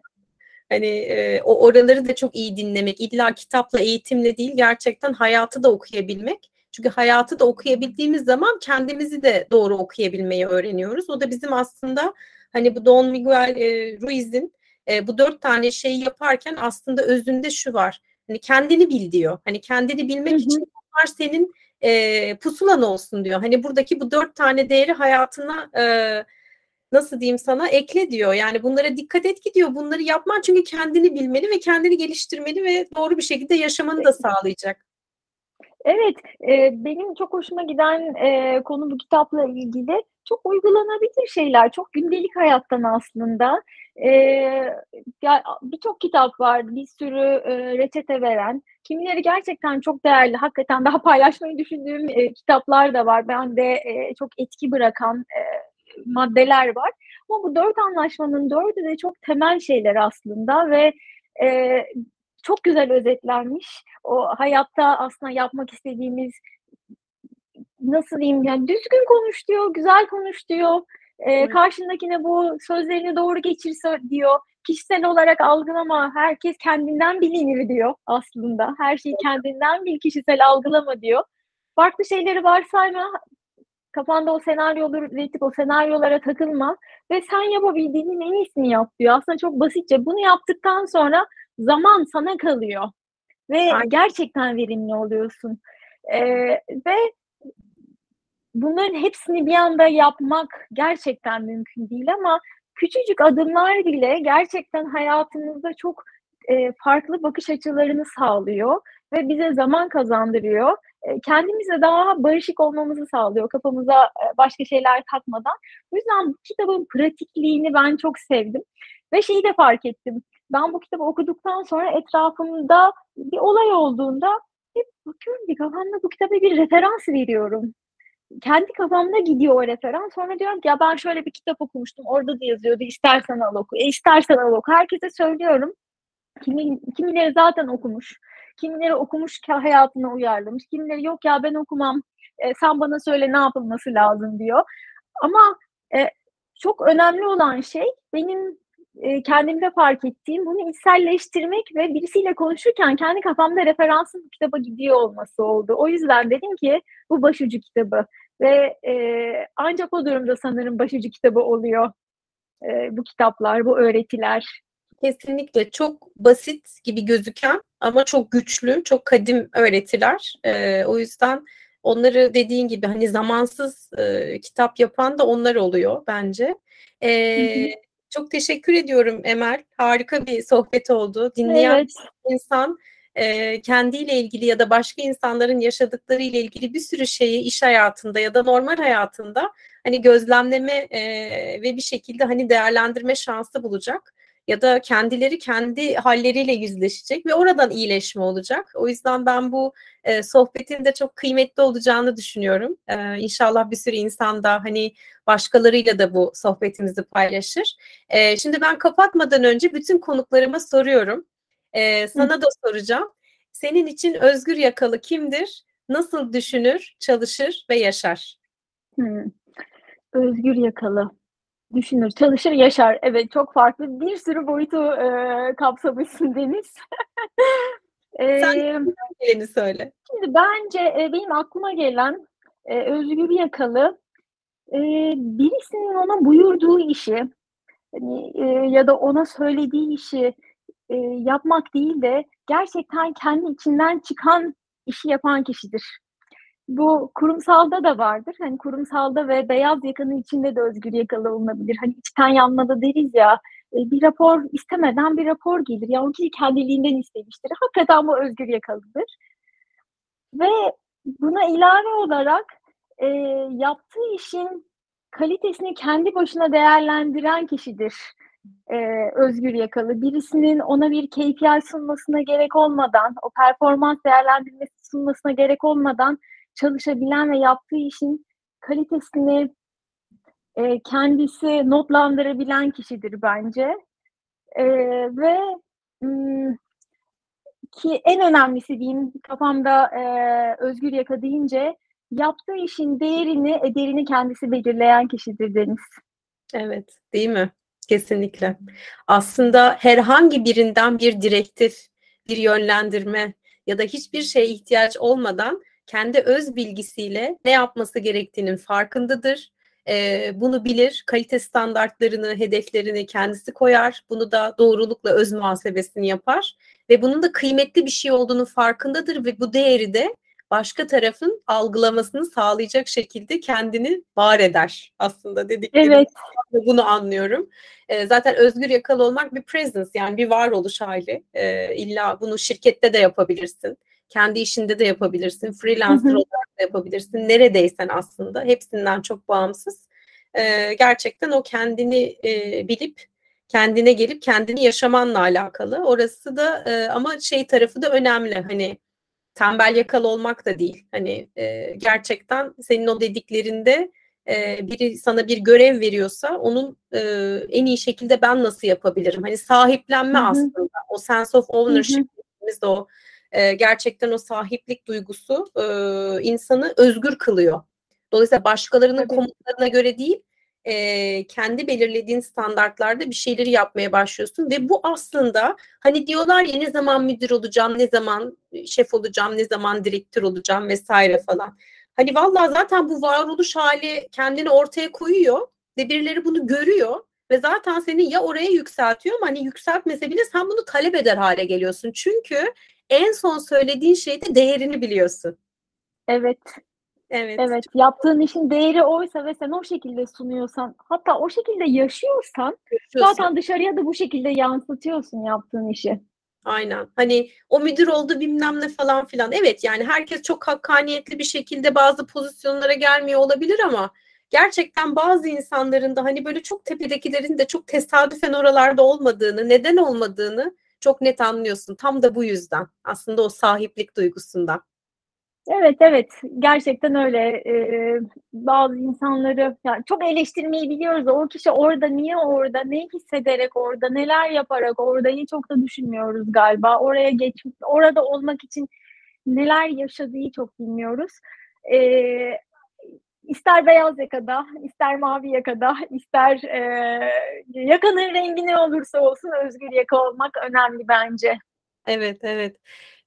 Hani e, o oraları da çok iyi dinlemek. İlla kitapla, eğitimle değil gerçekten hayatı da okuyabilmek. Çünkü hayatı da okuyabildiğimiz zaman kendimizi de doğru okuyabilmeyi öğreniyoruz. O da bizim aslında hani bu Don Miguel e, Ruiz'in e, bu dört tane şeyi yaparken aslında özünde şu var. Hani kendini bil diyor. Hani kendini bilmek Hı-hı. için bunlar senin e, pusulan olsun diyor. Hani buradaki bu dört tane değeri hayatına e, nasıl diyeyim sana ekle diyor. Yani bunlara dikkat et ki diyor. Bunları yapman çünkü kendini bilmeli ve kendini geliştirmeli ve doğru bir şekilde yaşamanı da sağlayacak. Evet, e, benim çok hoşuma giden e, konu bu kitapla ilgili. Çok uygulanabilir şeyler, çok gündelik hayattan aslında. E, ya birçok kitap var, bir sürü e, reçete veren. Kimileri gerçekten çok değerli, hakikaten daha paylaşmayı düşündüğüm e, kitaplar da var. Ben de e, çok etki bırakan e, maddeler var. Ama bu dört anlaşmanın dördü de çok temel şeyler aslında ve e, çok güzel özetlenmiş. O hayatta aslında yapmak istediğimiz nasıl diyeyim yani düzgün konuş diyor, güzel konuş diyor. Ee, karşındakine bu sözlerini doğru geçirse diyor. Kişisel olarak algılama, herkes kendinden bilinir diyor aslında. Her şeyi kendinden bil, kişisel algılama diyor. Farklı şeyleri varsayma, kafanda o senaryoları üretip o senaryolara takılma ve sen yapabildiğinin en iyisini yap diyor. Aslında çok basitçe bunu yaptıktan sonra zaman sana kalıyor ve Aynen. gerçekten verimli oluyorsun. Ee, ve bunların hepsini bir anda yapmak gerçekten mümkün değil ama küçücük adımlar bile gerçekten hayatımızda çok e, farklı bakış açılarını sağlıyor ve bize zaman kazandırıyor. E, kendimize daha barışık olmamızı sağlıyor kafamıza e, başka şeyler takmadan. O yüzden bu kitabın pratikliğini ben çok sevdim. Ve şeyi de fark ettim. Ben bu kitabı okuduktan sonra etrafımda bir olay olduğunda hep bakıyorum ki kafamda bu kitaba bir referans veriyorum. Kendi kafamda gidiyor o referans. Sonra diyorum ki ya ben şöyle bir kitap okumuştum. Orada da yazıyordu istersen al oku. E istersen al oku. Herkese söylüyorum. Kimi, kimileri zaten okumuş. Kimileri okumuş hayatına uyarlamış. Kimileri yok ya ben okumam. E, sen bana söyle ne yapılması lazım diyor. Ama e, çok önemli olan şey benim e, kendimde fark ettiğim bunu içselleştirmek ve birisiyle konuşurken kendi kafamda referansın bu kitaba gidiyor olması oldu. O yüzden dedim ki bu başucu kitabı ve e, ancak o durumda sanırım başucu kitabı oluyor e, bu kitaplar, bu öğretiler. Kesinlikle çok basit gibi gözüken ama çok güçlü, çok kadim öğretiler. E, o yüzden onları dediğin gibi hani zamansız e, kitap yapan da onlar oluyor bence. E, çok teşekkür ediyorum Emel. Harika bir sohbet oldu. Dinleyen evet. insan e, kendiyle ilgili ya da başka insanların yaşadıkları ile ilgili bir sürü şeyi iş hayatında ya da normal hayatında hani gözlemleme e, ve bir şekilde hani değerlendirme şansı bulacak ya da kendileri kendi halleriyle yüzleşecek ve oradan iyileşme olacak. O yüzden ben bu e, sohbetin de çok kıymetli olacağını düşünüyorum. E, inşallah bir sürü insan da hani başkalarıyla da bu sohbetimizi paylaşır. E, şimdi ben kapatmadan önce bütün konuklarıma soruyorum. E, sana da soracağım. Senin için Özgür Yakalı kimdir? Nasıl düşünür, çalışır ve yaşar? Hı. Özgür Yakalı düşünür, çalışır, yaşar. Evet çok farklı bir sürü boyutu e, kapsamışsın Deniz. e, Sen geleni söyle. Şimdi bence e, benim aklıma gelen e, Özgür Yakalı e, birisinin ona buyurduğu işi hani, e, ya da ona söylediği işi e, yapmak değil de gerçekten kendi içinden çıkan işi yapan kişidir bu kurumsalda da vardır. Hani kurumsalda ve beyaz yakanın içinde de özgür yakalı olunabilir. Hani içten yanmada deriz ya e, bir rapor istemeden bir rapor gelir. Ya o kişi kendiliğinden istemiştir. Hakikaten bu özgür yakalıdır. Ve buna ilave olarak e, yaptığı işin kalitesini kendi başına değerlendiren kişidir e, özgür yakalı. Birisinin ona bir KPI sunmasına gerek olmadan, o performans değerlendirmesi sunmasına gerek olmadan çalışabilen ve yaptığı işin kalitesini e, kendisi notlandırabilen kişidir bence. E, ve ki en önemlisi diyeyim kafamda e, özgür yaka deyince yaptığı işin değerini, ederini kendisi belirleyen kişidir Deniz. Evet, değil mi? Kesinlikle. Aslında herhangi birinden bir direktif, bir yönlendirme ya da hiçbir şeye ihtiyaç olmadan kendi öz bilgisiyle ne yapması gerektiğinin farkındadır. Ee, bunu bilir, kalite standartlarını, hedeflerini kendisi koyar. Bunu da doğrulukla öz muhasebesini yapar ve bunun da kıymetli bir şey olduğunu farkındadır ve bu değeri de başka tarafın algılamasını sağlayacak şekilde kendini var eder aslında dediklerim. Evet. Bunu anlıyorum. E, zaten özgür yakalı olmak bir presence yani bir varoluş hali. E, illa bunu şirkette de yapabilirsin. Kendi işinde de yapabilirsin. Freelancer olarak da yapabilirsin. Neredeysen aslında hepsinden çok bağımsız. E, gerçekten o kendini e, bilip kendine gelip kendini yaşamanla alakalı. Orası da e, ama şey tarafı da önemli. Hani tembel yakalı olmak da değil. Hani e, gerçekten senin o dediklerinde e, biri sana bir görev veriyorsa onun e, en iyi şekilde ben nasıl yapabilirim? Hani sahiplenme Hı-hı. aslında. O sense of ownership de o e, gerçekten o sahiplik duygusu e, insanı özgür kılıyor. Dolayısıyla başkalarının Tabii. komutlarına göre değil, e, kendi belirlediğin standartlarda bir şeyleri yapmaya başlıyorsun ve bu aslında hani diyorlar ya ne zaman müdür olacağım, ne zaman şef olacağım, ne zaman direktör olacağım vesaire falan. Hani vallahi zaten bu varoluş hali kendini ortaya koyuyor ve birileri bunu görüyor ve zaten seni ya oraya yükseltiyor ama hani yükseltmese bile sen bunu talep eder hale geliyorsun. Çünkü en son söylediğin şeyde değerini biliyorsun. Evet. Evet. Evet. Yaptığın işin değeri oysa ve sen o şekilde sunuyorsan, hatta o şekilde yaşıyorsan, yaşıyorsan. zaten dışarıya da bu şekilde yansıtıyorsun yaptığın işi. Aynen. Hani o müdür oldu bilmem ne falan filan. Evet yani herkes çok hakkaniyetli bir şekilde bazı pozisyonlara gelmiyor olabilir ama gerçekten bazı insanların da hani böyle çok tepedekilerin de çok tesadüfen oralarda olmadığını, neden olmadığını çok net anlıyorsun. Tam da bu yüzden. Aslında o sahiplik duygusundan. Evet evet gerçekten öyle ee, bazı insanları yani çok eleştirmeyi biliyoruz o kişi orada niye orada ne hissederek orada neler yaparak oradayı çok da düşünmüyoruz galiba oraya geç orada olmak için neler yaşadığı çok bilmiyoruz ee, ister beyaz yakada ister mavi yakada ister e, yakanın rengi ne olursa olsun özgür yaka olmak önemli bence. Evet evet.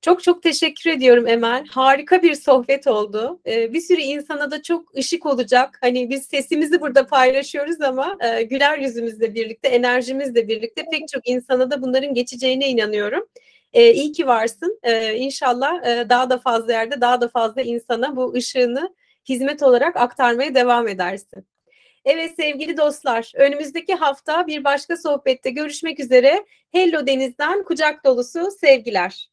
Çok çok teşekkür ediyorum Emel. Harika bir sohbet oldu. Ee, bir sürü insana da çok ışık olacak. Hani biz sesimizi burada paylaşıyoruz ama e, güler yüzümüzle birlikte, enerjimizle birlikte pek çok insana da bunların geçeceğine inanıyorum. Ee, iyi ki varsın. Ee, inşallah e, daha da fazla yerde, daha da fazla insana bu ışığını hizmet olarak aktarmaya devam edersin. Evet sevgili dostlar, önümüzdeki hafta bir başka sohbette görüşmek üzere. Hello Deniz'den kucak dolusu sevgiler.